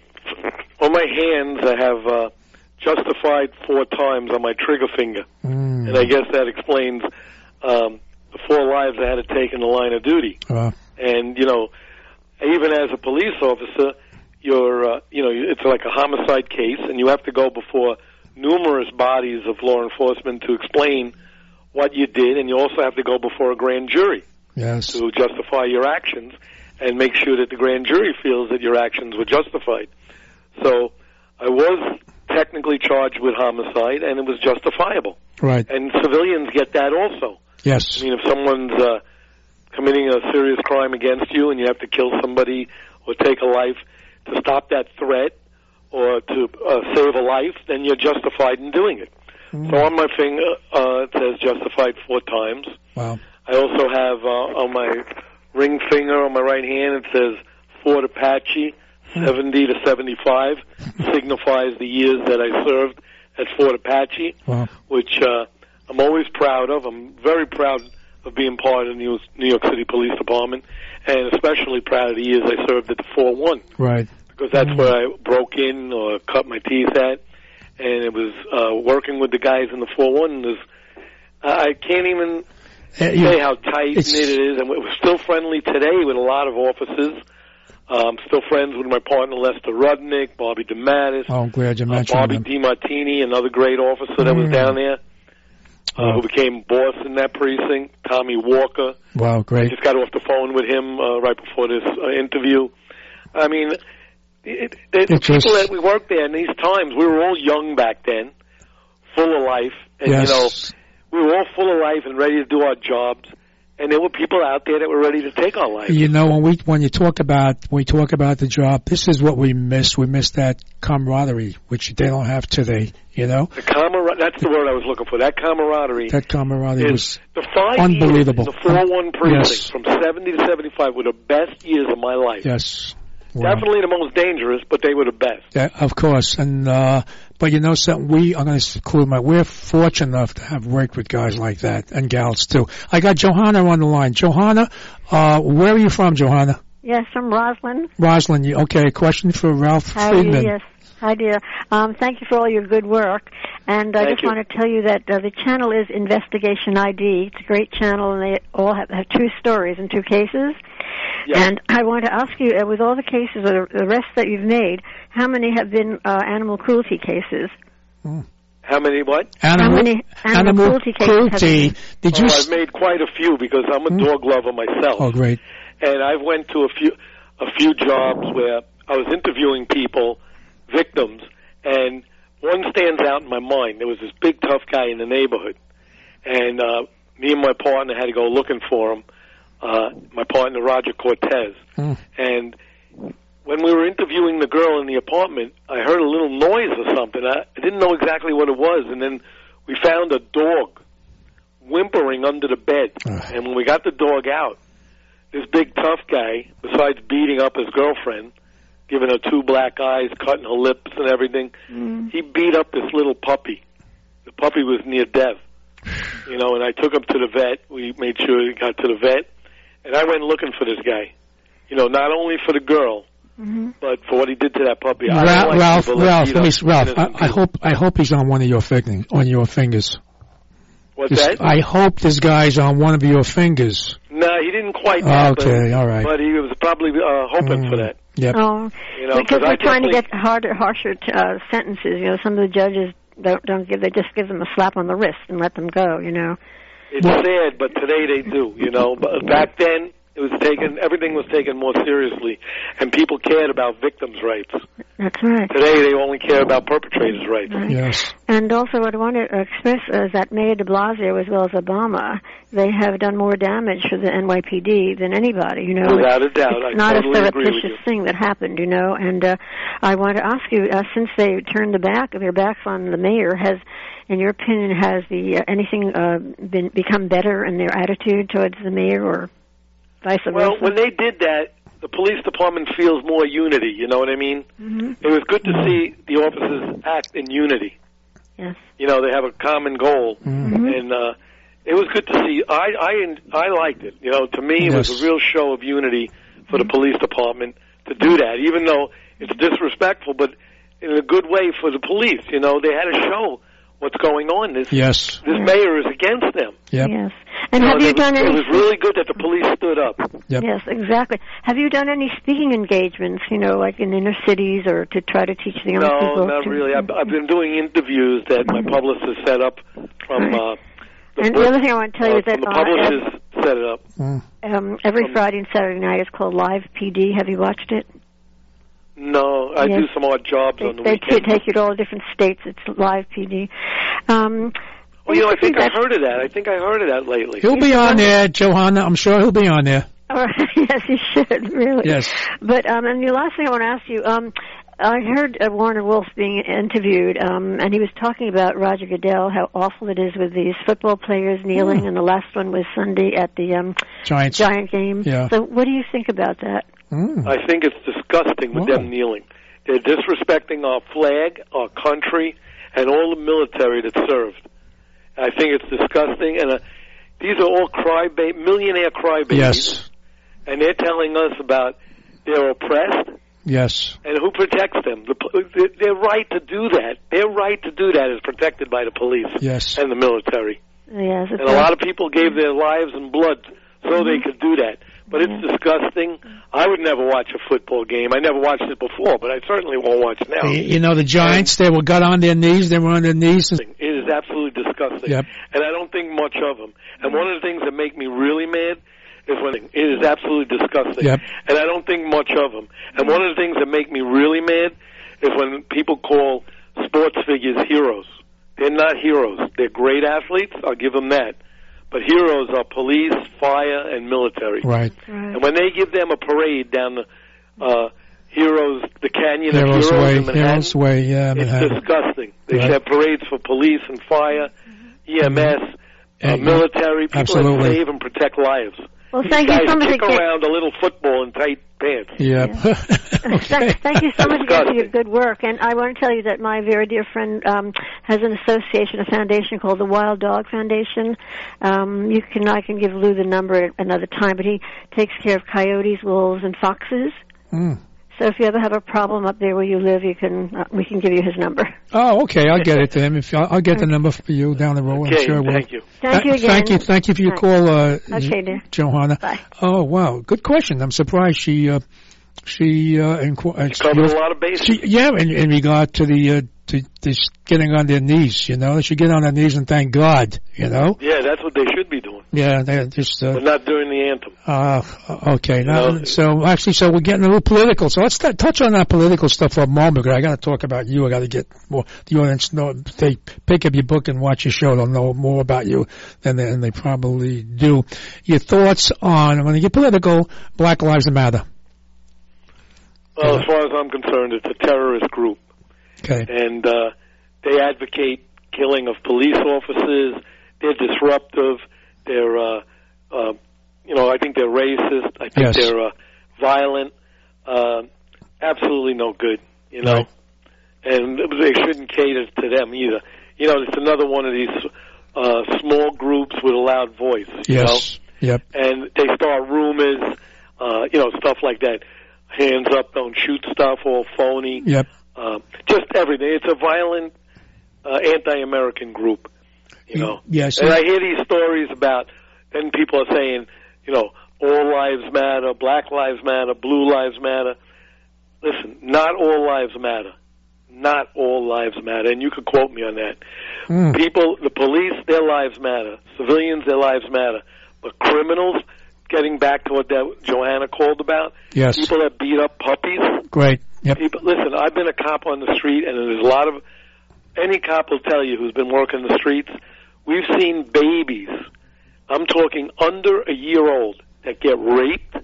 on my hands. I have uh, justified four times on my trigger finger, Mm. and I guess that explains um, the four lives I had to take in the line of duty. Uh, And you know, even as a police officer, you're uh, you know it's like a homicide case, and you have to go before numerous bodies of law enforcement to explain what you did, and you also have to go before a grand jury yes. to justify your actions and make sure that the grand jury feels that your actions were justified. So I was technically charged with homicide, and it was justifiable. Right. And civilians get that also. Yes. I mean, if someone's uh, committing a serious crime against you and you have to kill somebody or take a life to stop that threat or to uh, save a life, then you're justified in doing it. So on my finger, uh, it says justified four times. Wow. I also have uh, on my ring finger on my right hand, it says Fort Apache, 70 to 75, signifies the years that I served at Fort Apache, Wow. which uh, I'm always proud of. I'm very proud of being part of the New New York City Police Department, and especially proud of the years I served at the 4-1 Right. Because that's where I broke in or cut my teeth at, and it was uh, working with the guys in the 4-1. And was, I can't even Uh, say how tight knit it is, and we're still friendly today with a lot of officers. Um, still friends with my partner Lester Rudnick, Bobby DeMattis, oh, I'm glad you uh, mentioned Bobby. DiMartini, another great officer that was Mm. down there, uh, who became boss in that precinct. Tommy Walker, Wow, I great. just got off the phone with him uh, right before this uh, interview. I mean, it, it, the It people that we worked there in these times, we were all young back then, full of life, and yes. you know, we were all full of life and ready to do our jobs. And there were people out there that were ready to take our life. You know, when we when you talk about when we talk about the job, this is what we miss. We miss that camaraderie, which they don't have today. You know, The camaraderie, that's the word I was looking for. That camaraderie that camaraderie was the five unbelievable. years, the 4-1 precinct Yes. from 70 to 75 were the best years of my life. yes. Wow. Definitely the most dangerous, but they were the best. Yeah, of course. And uh but you know something, we I'm gonna include my we're fortunate enough to have worked with guys like that and gals too. I got Johanna on the line. Johanna, uh where are you from, Johanna? Yes, from Roslyn. Roslyn, you okay, question for Ralph How are you? Friedman. Yes. Hi, dear. Um, thank you for all your good work. And I Thank just you. want to tell you that uh, the channel is Investigation ID. It's a great channel, and they all have, have two stories and two cases. Yeah. And I want to ask you, uh, with all the cases, or the rest that you've made, how many have been uh, animal cruelty cases? How many what? Animal, How many animal cruelty cases have cruelty. you- Did oh, you I've made quite a few because I'm a dog lover myself. Oh great. and I've went to a few a few jobs where I was interviewing people, victims, and one stands out in my mind. There was this big tough guy in the neighborhood, and uh, me and my partner had to go looking for him. Uh, my partner Roger Cortez, Hmm. and when we were interviewing the girl in the apartment, I heard a little noise or something. I, I didn't know exactly what it was, and then we found a dog whimpering under the bed. (sighs) Ugh. And when we got the dog out, this big tough guy, besides beating up his girlfriend, giving her two black eyes, cutting her lips and everything, he beat up this little puppy. The puppy was near death. (sighs) You know, and I took him to the vet. We made sure he got to the vet. And I went looking for this guy. You know, not only for the girl, Mm-hmm. but for what he did to that puppy. I Ralph, don't like Ralph, Ralph, let me, Ralph, I, I hope, I hope he's on one of your fingers, on your fingers. What's This- that? I hope this guy's on one of your fingers. No, he didn't quite. that, but- Okay, all right. But he was probably uh, hoping for Mm. that. Yep. Oh, You know, because I they're trying to get harder, harsher t- uh, sentences. You know, some of the judges don't don't give. They just give them a slap on the wrist and let them go. You know. It's sad, but today they do. You know, but back then it was taken. Everything was taken more seriously, and people cared about victims' rights. That's right. Today they only care about perpetrators' rights. Right. Yes. And also, what I want to express is that Mayor De Blasio, as well as Obama, they have done more damage for the NYPD than anybody. You know, Without a doubt, it's I not totally a agree with surreptitious thing that happened. You know, and uh, I want to ask you, uh, since they turned the back of their backs on the mayor, has, in your opinion, has the uh, anything uh, been become better in their attitude towards the mayor, or vice versa? Well, when they did that, the police department feels more unity. You know what I mean? hmm It was good to see the officers act in unity. Yes. You know, they have a common goal, Mhm. and uh, it was good to see. I I I liked it. You know, to me, it was a real show of unity for the police department to do that, even though it's disrespectful, but in a good way for the police. You know, they had a show what's going on. This Yes. this mayor is against them. Yep. Yes. And know, have you it was, done any? It was really good that the police stood up. Yep. Yes, exactly. Have you done any speaking engagements, you know, like in inner cities or to try to teach the young No, people? No, not to, really. I've, I've been (laughs) doing interviews that my publicist set up from. Uh, the And book, the other thing I want to tell you uh, is that from the uh, set it up. Mm. um, every from- Friday and Saturday night is called Live PD. Have you watched it? No, I Yes. do some odd jobs They, on the they weekend. t- take you to all different states. It's Live PD. Um, Well, you know, I think I that- heard of that. I think I heard of that lately. He'll be on there, Johanna. I'm sure he'll be on there. All right. (laughs) yes, you should really. Yes. But um, and the last thing I want to ask you, um, I heard uh, Warner Wolf being interviewed, um, and he was talking about Roger Goodell, how awful it is with these football players kneeling, Mm. and the last one was Sunday at the um, Giants. Giant game. Yeah. So, what do you think about that? Mm. I think it's disgusting with Wow. them kneeling. They're disrespecting our flag, our country, and all the military that served. I think it's disgusting, and uh, these are all crybaby, millionaire crybabies, Yes. and they're telling us about they're oppressed, Yes. and who protects them? The, po- their- their right to do that, their right to do that is protected by the police Yes. and the military. Yes, And a lot of people gave their lives and blood so they mm-hmm. could do that. But it's disgusting. I would never watch a football game. I never watched it before, but I certainly won't watch now. You know the Giants. They were got on their knees. They were on their knees. It is absolutely disgusting. Yep. And I don't think much of them. And one of the things that make me really mad is when it is absolutely disgusting. Yep. And I don't think much of them. And one of the things that make me really mad is when people call sports figures heroes. They're not heroes. They're great athletes. I'll give them that. But heroes are police, fire, and military. right. right. And when they give them a parade down the uh, Heroes, the Canyon Heroes of Heroes Way. in Manhattan, Heroes Way. Yeah, it's disgusting. They Right. should have parades for police and fire, EMS, uh, military, people Absolutely. that save and protect lives. Well, These thank you guys so much kick again. around a little football in tight pants. Yep. okay. Thank, thank you so much again for your good work. And I want to tell you that my very dear friend um, has an association, a foundation called the Wild Dog Foundation. Um, you can I can give Lou the number at another time, but he takes care of coyotes, wolves, and foxes. Mm. So if you ever have a problem up there where you live, you can uh, we can give you his number. Oh, okay. I'll get it to him. If I'll, I'll get the number for you down the road. Okay, I'm sure I will. thank you. Thank you again. Thank you. Thank you for your Bye. call, uh, Okay, dear. Johanna. Bye. Oh wow, good question. I'm surprised she uh, she uh, inqu- uh, Covered a lot of bases. she, yeah, in, in regard to the uh, to this getting on their knees. You know, they should get on their knees and thank God. You know. Yeah, that's what they should be doing. Yeah, they're just. Uh, not during the anthem. uh, okay. Now, know, so actually, so we're getting a little political. So let's t- touch on that political stuff for a moment. Because I got to talk about you. I got to get more. The audience know. They pick up your book and watch your show. They'll know more about you than they, than they probably do. Your thoughts on when you get political? Black Lives Matter. Well, as far as I'm concerned, it's a terrorist group. Okay. and uh, they advocate killing of police officers. They're disruptive. They're, uh, uh, you know, I think they're racist. I think Yes. they're uh, violent. Uh, absolutely no good. You know, Right. and they shouldn't cater to them either. You know, it's another one of these uh, small groups with a loud voice. You know? Yes. Yep. and they start rumors, uh, you know, stuff like that. Hands up, don't shoot stuff, all phony. Yep. Uh, just everything. It's a violent, uh, anti-American group, you know. Yes. And I hear these stories about, then people are saying, you know, all lives matter, black lives matter, blue lives matter. Listen, not all lives matter. Not all lives matter, and you could quote me on that. Mm. People, the police, their lives matter. Civilians, their lives matter. But criminals, getting back to what that Johanna called about, Yes. people that beat up puppies, Great. Yep. people listen i've been a cop on the street and there's a lot of any cop will tell you who's been working the streets we've seen babies i'm talking under a year old that get raped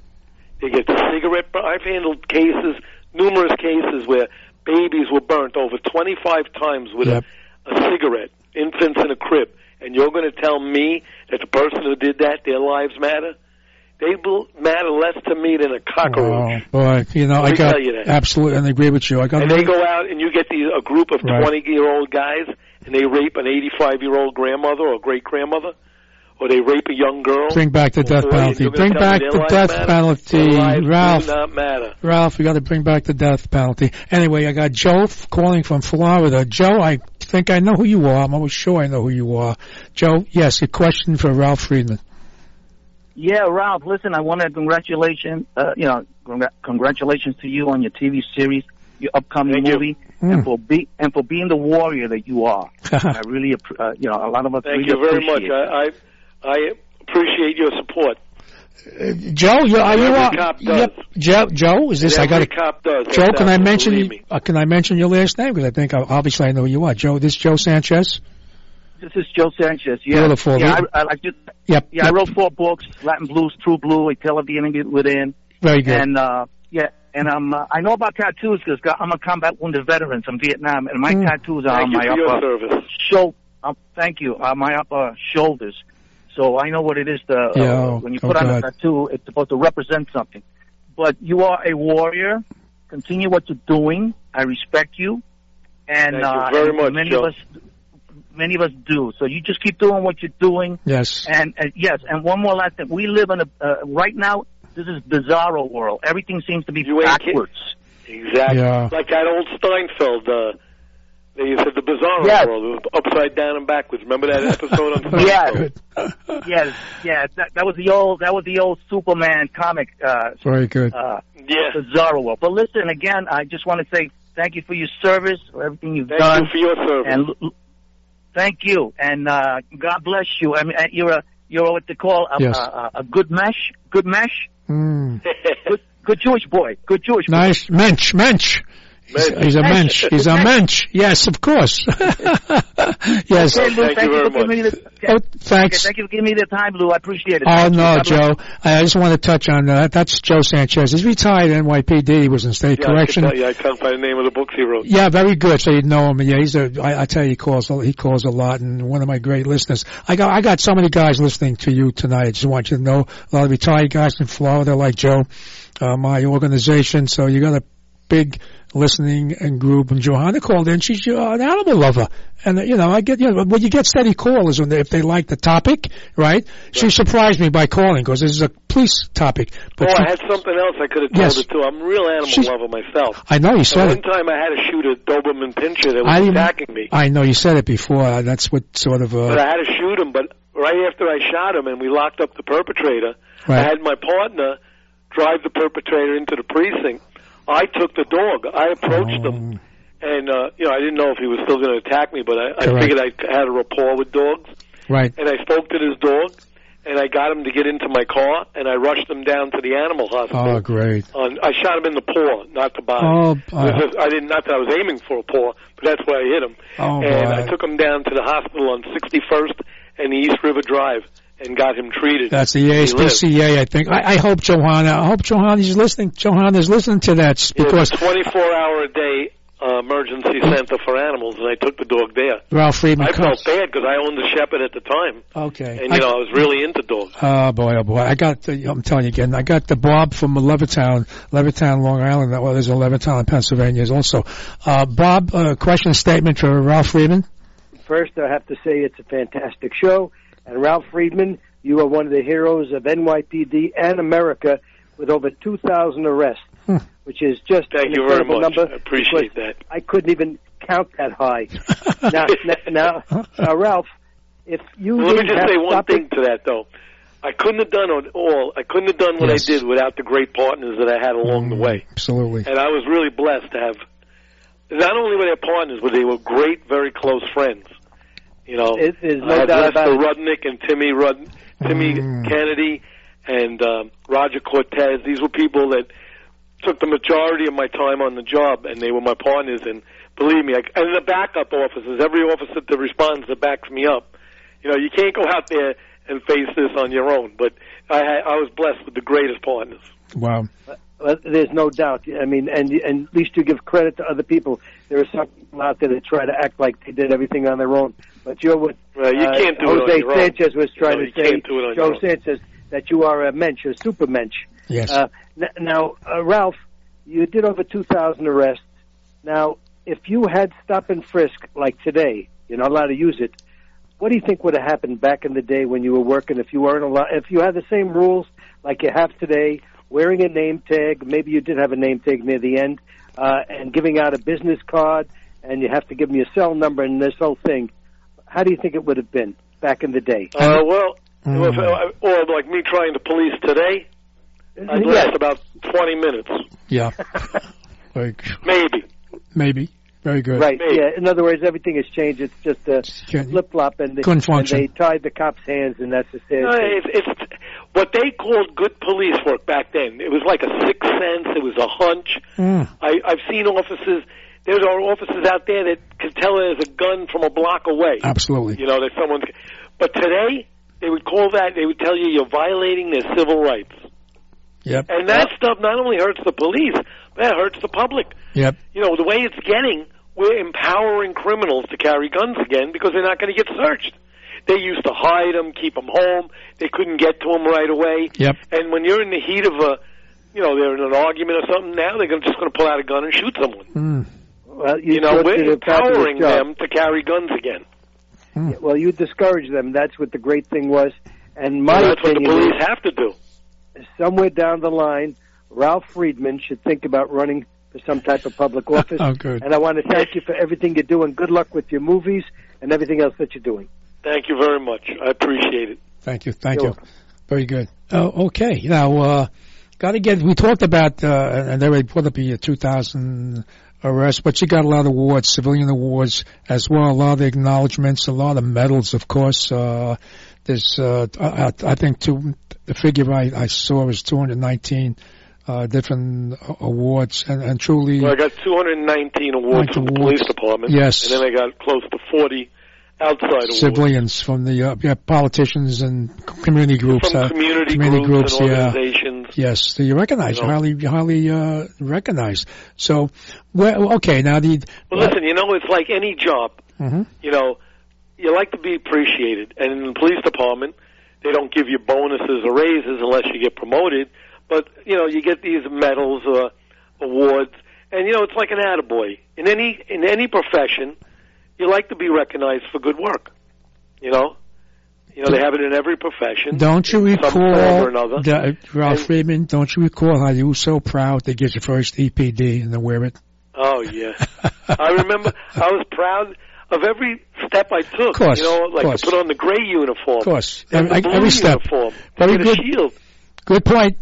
they get cigarette bur- i've handled cases numerous cases where babies were burnt over 25 times with Yep. a, a cigarette infants in a crib and you're going to tell me that the person who did that their lives matter they will matter less to me than a cockroach Oh, boy, you know, Let I got tell you that. absolutely, and I agree with you. I got and they go out and you get these, a group of Right. 20 year old guys and they rape an 85 year old grandmother or great grandmother or they rape a young girl. Bring back the death penalty. Bring back the death penalty, Ralph. Not matter. Ralph, we got to bring back the death penalty. Anyway, I got Joe calling from Florida. Joe, I think I know who you are. I'm almost sure I know who you are. Joe, yes, a question for Ralph Friedman. Yeah, Ralph. Listen, I want to congratulations. Uh, you know, congr- congratulations to you on your TV series, your upcoming Thank you. movie, Mm. and for be and for being the warrior that you are. (laughs) I really, appre- uh, you know, a lot of us Thank really you very much. I, I, I appreciate your support. Joe, you, are you Every are, cop does. yep. Joe, Joe, is this? And I got every cop does. Joe, can I mention me. uh, can I mention your last name because I think uh, obviously I know who you are. Joe, this Joe Sanchez. This is Joe Sanchez. Yeah, Beautiful. Yeah, I, I like to, Yep. Yeah, I wrote four books: Latin Blues, True Blue, A Tale of the Enemy Within, Very good. and uh, yeah, And um, uh, I know about tattoos because I'm a combat wounded veteran from Vietnam, and my Mm. tattoos are Thank on you my for your upper service. shoulder. Um, thank you. Uh, my upper shoulders. So I know what it is to uh, Yeah, oh, when you oh put on a tattoo. It's supposed to represent something. But you are a warrior. Continue what you're doing. I respect you. And Thank you uh, very and much, many Joe. of us, many of us do. So you just keep doing what you're doing. Yes. And uh, yes, and one more last thing. We live in a uh, right now. This is bizarro world. Everything seems to be You backwards. Exactly. Yeah. Like that old Seinfeld. Uh, they said the bizarre Yes. world was upside down and backwards. Remember that episode on (laughs) Yes. Seinfeld? (laughs) yes, yes. That, that was the old. That was the old Superman comic. Uh, Very good. uh, Yeah. bizarro world. But listen, again, I just want to say thank you for your service, for everything you've done. Thank done. you for your service. And l- l- thank you, and uh, God bless you. I mean, uh, you're a you're what they call a, Yes. a, a, good mesh, good mesh, Mm. (laughs) good, good Jewish boy, good Jewish boy. Nice. Mensch. Mensch. He's, he's a mensch. He's a mensch. Yes, of course. (laughs) (laughs) yes. Okay, Lou, Thank thank, you you very for giving me much. the. Oh, Okay, thanks. thank you for giving me the time, Lou. I appreciate it. Oh Thank no, God bless Joe. I just want to touch on that. That's Joe Sanchez. He's retired NYPD. He was in state yeah, I, correction. can tell you, I can't find the name of the books he wrote. Yeah, very good. So you'd know him. Yeah, he's a. I, I tell you, he calls. He calls a lot, and one of my great listeners. I got. I got so many guys listening to you tonight. I just want you to know a lot of retired guys in Florida, like Joe, uh, my organization. So you got a big listening and group. And Johanna called in. She's uh, an animal lover, and uh, you know, I get. You know, when you get steady callers when they, if they like the topic, right? She surprised me by calling because this is a police topic. But oh, she- I had something else I could have told Yes. it too. I'm a real animal She's- lover myself. I know you And said one time I had to shoot a Doberman pinscher that was attacking me. I know you said it before. That's what sort of. But Uh, I had to shoot him. But right after I shot him and we locked up the perpetrator, Right. I had my partner drive the perpetrator into the precinct. I took the dog. I approached him, and uh, you know I didn't know if he was still going to attack me, but I, I figured I had a rapport with dogs, right. and I spoke to this dog, and I got him to get into my car, and I rushed him down to the animal hospital. Oh, great. On, I shot him in the paw, not the body. Oh, uh, just- I didn't. Not that I was aiming for a paw, but that's where I hit him. Oh, and boy. I took him down to the hospital on 61st and East River Drive and got him treated. That's the ASPCA, I think. I, I hope Johanna, I hope Johanna's listening. Johanna's listening to that s- Yeah, because it's a 24 hour a day uh, emergency center for animals, and I took the dog there. Ralph Friedman I comes. felt bad because I owned the shepherd at the time, Okay. and you know I was really into dogs. Oh boy, oh boy! I got the. I'm telling you again. I got the Bob from Levittown, Levittown, Long Island. Well, there's a Levittown in Pennsylvania also. Uh, Bob, uh, question statement for Ralph Friedman. First, I have to say it's a fantastic show. And Ralph Friedman, you are one of the heroes of NYPD and America with over 2,000 arrests, Hmm. which is just Thank an you very incredible much. number. I appreciate that. I couldn't even count that high. (laughs) now, now, now, Ralph, if you Well, let me just say one stopping- thing to that though. I couldn't have done it all. I couldn't have done what Yes. I did without the great partners that I had along the way. Absolutely. And I was really blessed to have. Not only were they partners, but they were great, very close friends. You know, It- there's no I had doubt about Lester. Rudnick and Timmy Rud, Timmy Mm. Kennedy, and um, Roger Cortez. These were people that took the majority of my time on the job, and they were my partners. And believe me, I, and the backup officers, every officer that responds that backs me up. You know, you can't go out there and face this on your own. But I, I was blessed with the greatest partners. Wow. Well, there's no doubt. I mean, and and at least you give credit to other people. There are some people out there that try to act like they did everything on their own. But you're what Well, you uh, can't do it on Jose your own. Sanchez was trying No, to say. can't do it on Joe. Sanchez that you are a mensch, a super mensch. Yes. Uh, n- now, uh, Ralph, you did over 2,000 arrests. Now, if you had stop and frisk like today, you're not allowed to use it. What do you think would have happened back in the day when you were working? If you weren't allowed, if you had the same rules like you have today, wearing a name tag, maybe you did have a name tag near the end, uh, and giving out a business card, and you have to give me your cell number and this whole thing. How do you think it would have been back in the day? Uh, well, Mm. if, uh, or like me trying to police today, I'd Yes. last about 20 minutes, Yeah. (laughs) like maybe. maybe. Very good. Right. Maybe. Yeah. In other words, everything has changed. It's just a flip flop, and, they- Couldn't and they tied the cops' hands, and that's the sad No, thing. it's, it's what they called good police work back then. It was like a sixth sense. It was a hunch. Mm. I, I've seen officers. There are officers out there that can tell there's a gun from a block away. Absolutely. You know that someone's. But today they would call that. They would tell you you're violating their civil rights. Yep. And that stuff not only hurts the police, that hurts the public. Yep. You know, the way it's getting, we're empowering criminals to carry guns again because they're not going to get searched. They used to hide them, keep them home. They couldn't get to them right away. Yep. And when you're in the heat of a, you know, they're in an argument or something. Now they're gonna, just going to pull out a gun and shoot someone. Mm. Well, You, know, we're did a fabulous empowering job. them to carry guns again. Yeah, Well, you discourage them. That's what the great thing was. And my So that's what the police is, have to do. somewhere down the line, Ralph Friedman should think about running for some type of public office. (laughs) Oh, good. And I want to thank you for everything you do, and good luck with your movies and everything else that you're doing. Thank you very much. I appreciate it. Thank you. Thank You're you. Very good. Oh, okay. Now, uh, got to get, we talked about, uh, and they already put up the 2000 arrest, but you got a lot of awards, civilian awards as well, a lot of acknowledgments, a lot of medals, of course. Uh, there's, uh, I, I think two, the figure I, I saw was 219, uh, different awards and, and truly. Well, I got 219 awards from the awards. police department. Yes. And then I got close to 40 outside awards. civilians from the uh, yeah, politicians and community groups, From uh, community groups and yeah. organizations. Yes, so you're recognized, You know. highly, highly uh, recognized. So, well, okay, now the Well, listen, you know, it's like any job. Mhm. You know, you like to be appreciated. And in the police department, they don't give you bonuses or raises unless you get promoted. But, you know, you get these medals or awards. And, you know, it's like an attaboy. In any, in any profession, you like to be recognized for good work. You know? You know, they have it in every profession. Don't you in some form recall, or another. the, uh, Ralph Friedman? Don't you recall how you were so proud to get your first EPD and to wear it? Oh yeah, I remember. I was proud of every step I took. Of Course, you know, like course. to put on the gray uniform. Of course, and every, the blue every step. uniform. Very and good. shield. Good point.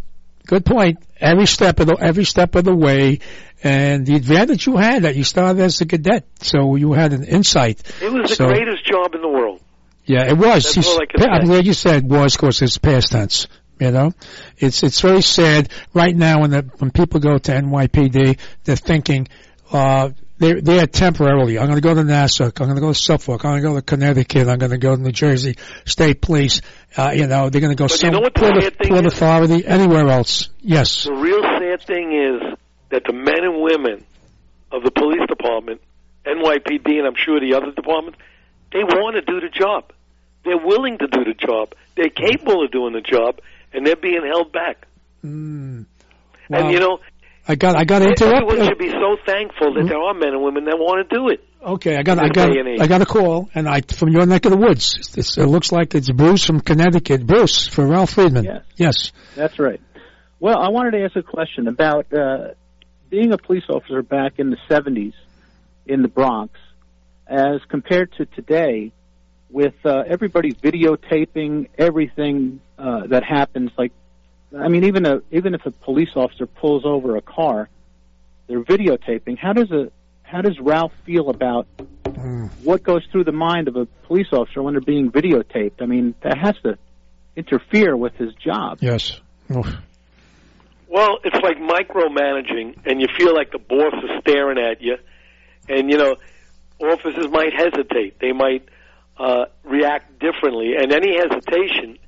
Good point. Every step of the every step of the way, and the advantage you had that you started as a cadet, so you had an insight. It was the greatest job in the world. Yeah, it was. That's all I can I'm glad you said was because it's past tense. You know, it's it's very sad right now when the when people go to NYPD, they're thinking uh, they're there temporarily. I'm going to go to Nassau. I'm going to go to Suffolk. I'm going to go to Connecticut. I'm going to go to New Jersey State Police. Uh, you know, they're going to go But you know what the port, sad thing port authority anywhere else. Yes. The real sad thing is that the men and women of the police department, NYPD, and I'm sure the other departments, they want to do the job. They're willing to do the job. They're capable of doing the job, and they're being held back. Mm. And you know, I got I got to interrupt. everyone should be so thankful that there are men and women that want to do it. Okay, I got I got day and age. I got a call, and I from your neck of the woods. It's, it looks like it's Bruce from Connecticut. Bruce for Ralph Friedman. Yes. Yes. That's right. Well, I wanted to ask a question about uh, being a police officer back in the 70s in the Bronx as compared to today with uh, everybody videotaping everything uh, that happens. Like, I mean, even a even if a police officer pulls over a car, they're videotaping. How does a how does Ralph feel about what goes through the mind of a police officer when they're being videotaped? I mean, that has to interfere with his job. Yes. Oof. Well, it's like micromanaging, and you feel like the boss is staring at you, and you know, officers might hesitate. They might uh, react differently, and any hesitation,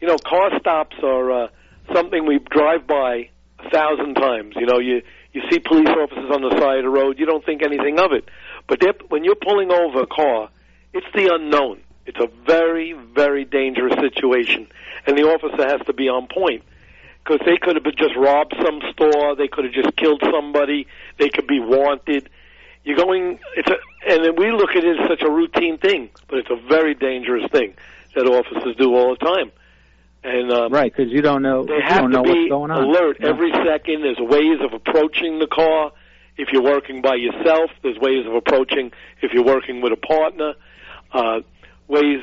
you know, car stops are uh, something we drive by a thousand times. You know, you you see police officers on the side of the road, you don't think anything of it, but when you're pulling over a car, it's the unknown. It's a very, very dangerous situation, and the officer has to be on point because they could have just robbed some store, they could have just killed somebody, they could be wanted. You're going, it's a, and then we look at it as such a routine thing, but it's a very dangerous thing that officers do all the time. And um, Right, because you don't know they you don't to know be what's going on. alert Yeah. every second. There's ways of approaching the car. If you're working by yourself, there's ways of approaching. If you're working with a partner, uh, ways.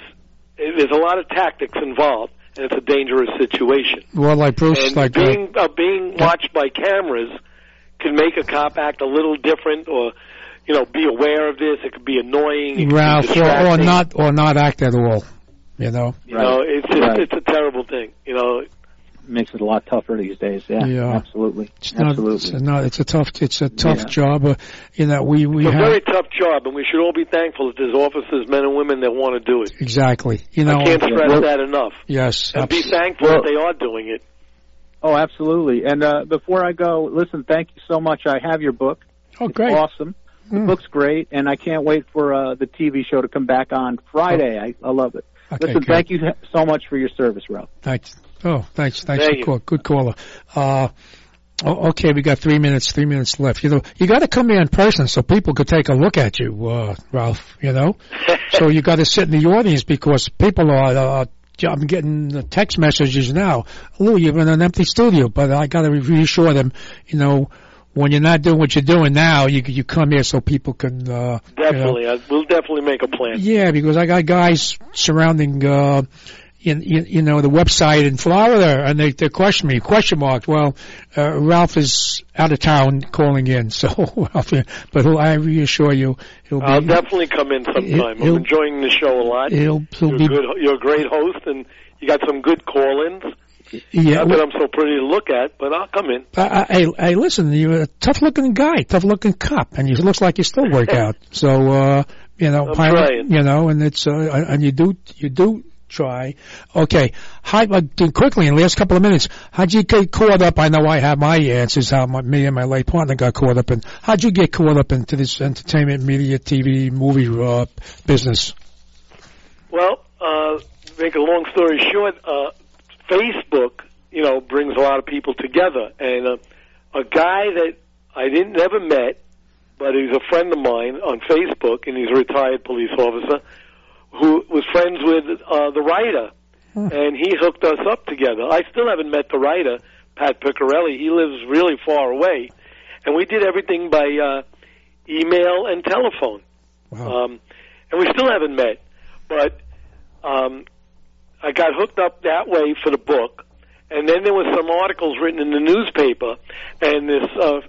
There's a lot of tactics involved, and it's a dangerous situation. Well, like Bruce, And like uh, being uh, being watched by cameras can make a cop act a little different, or you know, be aware of this. It could be annoying. It could be or, or not, or not act at all. You know. You know, it's just, Right. it's a terrible thing. You know, makes it a lot tougher these days. Yeah, Yeah. absolutely, It's not, absolutely. it's not. It's a tough. It's a tough Yeah. job. Uh, you know, we we it's a have very tough job, and we should all be thankful that there's officers, men and women, that want to do it. exactly. You know, I can't stress well, that enough. Yes. And be abs- thankful that they are doing it. Oh, absolutely. And uh, before I go, listen, thank you so much. I have your book. Oh, great. It's awesome. The Mm. book's great, and I can't wait for uh, the TV show to come back on Friday. I, I love it. Okay, listen, good. thank you so much for your service, Ralph. Thanks. Oh, thanks. Thanks Thank for call. Good caller. Uh, oh, okay, we got three minutes. Three minutes left. You know, you got to come here in person so people could take a look at you, uh, Ralph. You know, (laughs) so you got to sit in the audience because people are. Uh, I'm getting the text messages now. Lou, you're in an empty studio, but I got to reassure them. You know, when you're not doing what you're doing now, you you come here so people can. Uh, you know, Definitely, I, we'll definitely make a plan. yeah, because I got guys surrounding, uh, in, in, you know, the website in Florida, and they, they question me, question mark. Well, uh, Ralph is out of town calling in, (laughs) so, Ralph, but he'll, I reassure you, he'll be, I'll definitely come in sometime. I'm enjoying the show a lot. he'll, he'll You're, be, good, you're a great host, and you got some good call-ins. Yeah. Not that I'm so pretty to look at, but I'll come in. I, I, hey, hey, listen, you're a tough looking guy, tough looking cop, and you looks like you still work (laughs) out. So, uh, you know, I'm pilot, trying. you know, and it's, uh, and you do, you do try. Okay. How, uh, quickly in the last couple of minutes, how'd you get caught up? I know I have my answers, how my, me and my late partner got caught up in. How'd you get caught up into this entertainment, media, TV, movie, uh, business? Well, uh, make a long story short, uh, Facebook, you know, brings a lot of people together, and uh, a guy that I didn't never met, but he's a friend of mine on Facebook, and he's a retired police officer who was friends with uh, the writer, and he hooked us up together. I still haven't met the writer, Pat Picciarelli. He lives really far away, and we did everything by uh, email and telephone. Um, and we still haven't met, but um, I got hooked up that way for the book, and then there was some articles written in the newspaper, and this uh,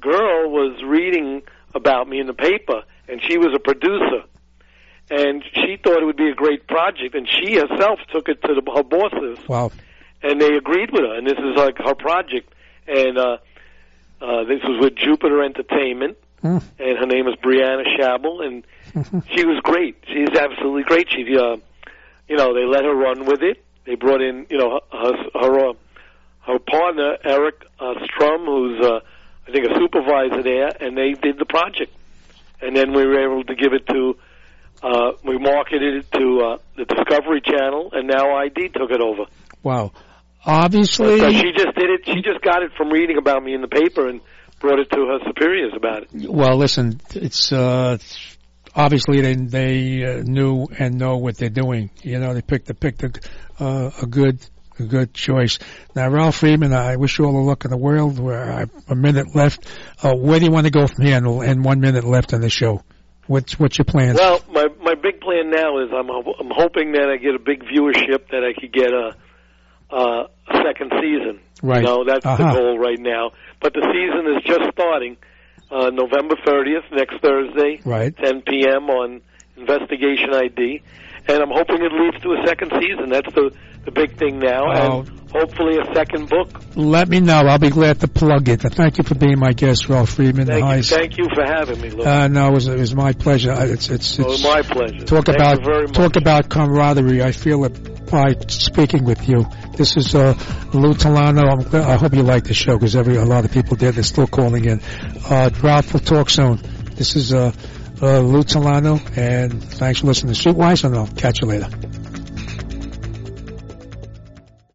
girl was reading about me in the paper, and she was a producer, and she thought it would be a great project, and she herself took it to the, her bosses, Wow. and they agreed with her, and this is like her project, and uh, uh, this was with Jupiter Entertainment, Hmm. and her name is Brianna Shabel, and (laughs) she was great. She's absolutely great. She, uh, you know, they let her run with it. They brought in, you know, her her, uh, her partner Eric uh, Strum, who's uh, I think a supervisor there, and they did the project. And then we were able to give it to, uh, we marketed it to uh, the Discovery Channel, and now ID took it over. Wow. Obviously. So she just did it. She just got it from reading about me in the paper and brought it to her superiors about it. Well, listen, it's uh obviously they they uh, knew and know what they're doing. You know, they picked they picked a uh, a good a good choice. Now, Ralph Friedman, I wish you all the luck in the world. Where I a minute left. Uh, where do you want to go from here? And, and one minute left on the show. What's what's your plan? Well, my my big plan now is I'm I'm hoping that I get a big viewership that I could get a uh, a second season. Right. You know, that's the Uh-huh. goal right now. But the season is just starting. Uh, November 30th, next Thursday, Right. 10 p.m. on Investigation ID, and I'm hoping it leads to a second season. That's the the big thing now, Oh. and hopefully a second book. Let me know. I'll be glad to plug it. Thank you for being my guest, Ralph Friedman. Thank you, thank you for having me, Lou. Uh, no, it was, it was my pleasure. It's, it's, Oh, it's my pleasure. Talk Thank about you very much. talk about camaraderie. I feel it by speaking with you. This is uh, Lou Telano. I'm, I hope you like the show because every a lot of people did. They're still calling in. Uh, Ralph will talk soon. This is uh, uh, Lou Telano, and thanks for listening to Streetwise, and I'll catch you later.